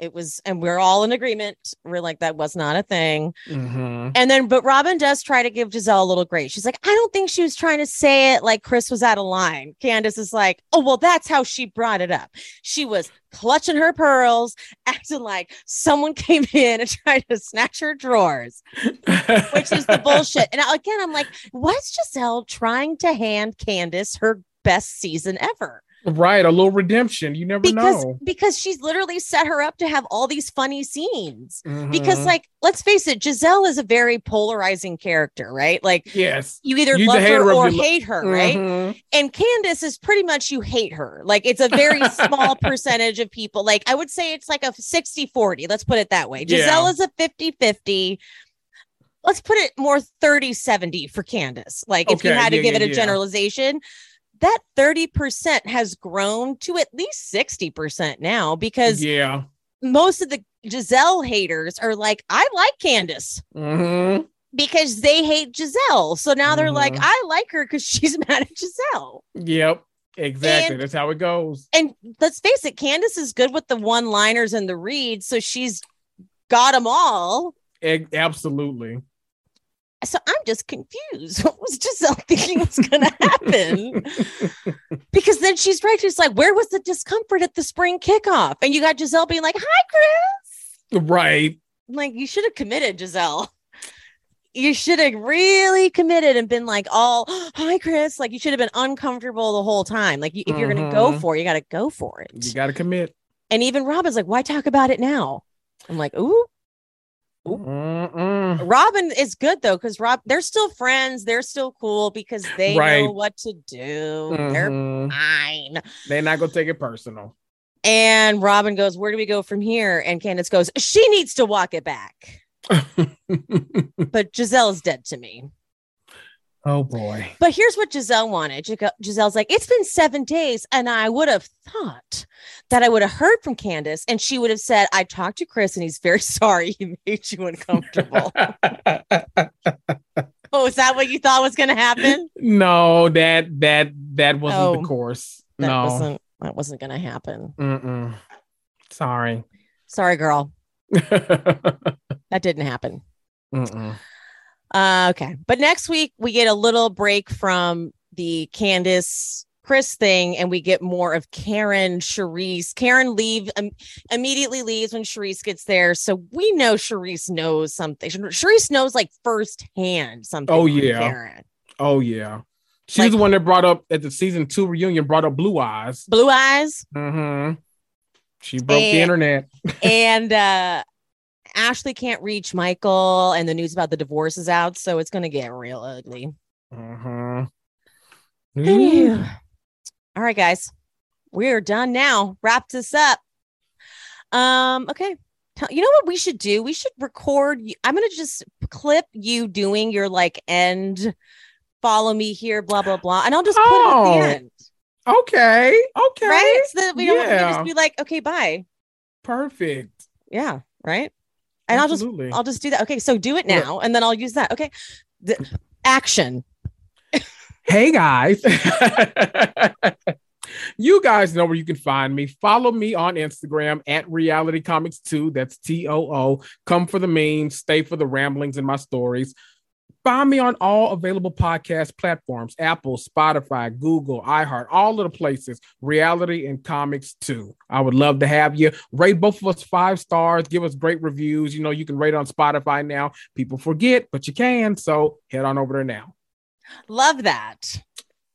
It was, and we're all in agreement. We're like, that was not a thing. hmm And then, but Robyn does try to give Gizelle a little grace. She's like, I don't think she was trying to say it like Chris was out of line. Candiace is like, oh, well, that's how she brought it up. She was clutching her pearls, acting like someone came in and tried to snatch her drawers, which is the bullshit. And again, I'm like, was Gizelle trying to hand Candiace her best season ever? Right. A little redemption. You never Because know. because she's literally set her up to have all these funny scenes. Because Mhm. like, let's face it, Gizelle is a very polarizing character, right? Like yes. you either You love her or lo- hate her, right? Mhm. And Candiace is pretty much you hate her. Like it's a very small percentage of people. Like I would say it's like a 60 40. Let's put it that way. Yeah. Gizelle is a 50 50. Let's put it more 30 70 for Candiace. Like if you had to yeah, give yeah, it a yeah. generalization, that 30% has grown to at least 60% now because Yeah. most of the Gizelle haters are like, I like Candiace hmm because they hate Gizelle. So now they're like. I like her because she's mad at Giselle. Yep. Exactly. And- That's how it goes. And let's face it, Candiace is good with the one liners and the reads. So she's got them all. Absolutely. So I'm just confused. What was Gizelle thinking was going to happen? because then she's right. She's like, where was the discomfort at the spring kickoff? And you got Gizelle being like, hi, Chris. right. Like, you should have committed, Gizelle. You should have really committed and been like, all, hi, Chris. Like, you should have been uncomfortable the whole time. Like, you, if you're going to mm-hmm. go for it, you got to go for it. You got to commit. And even Robyn's like, why talk about it now? I'm like, ooh. Robyn is good though, because Rob, they're still friends. They're still cool because they know what to do. They're Mhm. fine. They're not gonna take it personal. And Robyn goes, Where do we go from here? And Candiace goes, She needs to walk it back. But Gizelle's dead to me. Oh boy. But here's what Gizelle wanted. Gi- Gizelle's like, It's been seven days. And I would have thought that I would have heard from Candiace and she would have said, I talked to Chris and he's very sorry he made you uncomfortable. oh, is that what you thought was going to happen? no, that that that wasn't Oh, the course. That no. wasn't that wasn't going to happen. Mm-mm. Sorry. Sorry, girl. That didn't happen. Uh, okay. But next week we get a little break from the Candiace Chris thing and we get more of Karen Charisse. Karen leave um, immediately leaves when Charisse gets there. So we know Charisse knows something. Charisse knows like firsthand something. Oh, yeah. Karen. Oh yeah. She's Like- the one that brought up at the season two reunion, brought up blue eyes. Blue eyes. Mm-hmm. She broke the internet. and uh Ashley can't reach Michael and the news about the divorce is out. So it's gonna get real ugly. Mm-hmm. Anywho. All right, guys. We're done now. Wrap this up. Um, okay. You know what we should do? We should record. I'm gonna just clip you doing your like end follow me here, blah blah blah. And I'll just put it at Oh, the end. Okay. Okay. Right? So that we don't we can Yeah. just be like, okay, bye. Perfect. Yeah, right. And I'll just I'll just do that. Okay, so do it now, and then I'll use that. Okay. The, action. Hey guys. you guys know where you can find me. Follow me on Instagram at Reality Comics 2. That's T O O. Come for the memes, stay for the ramblings in my stories. Find me on all available podcast platforms Apple, Spotify, Google, iHeart, all of the places. Reality and Comics too. I would love to have you. Rate both of us five stars. Give us great reviews. You know, you can rate on Spotify now. People forget, but you can. So head on over there now. Love that.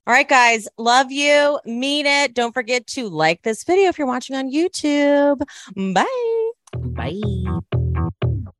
All right, guys. Love you. Mean it. Don't forget to like this video if you're watching on YouTube. Bye. Bye.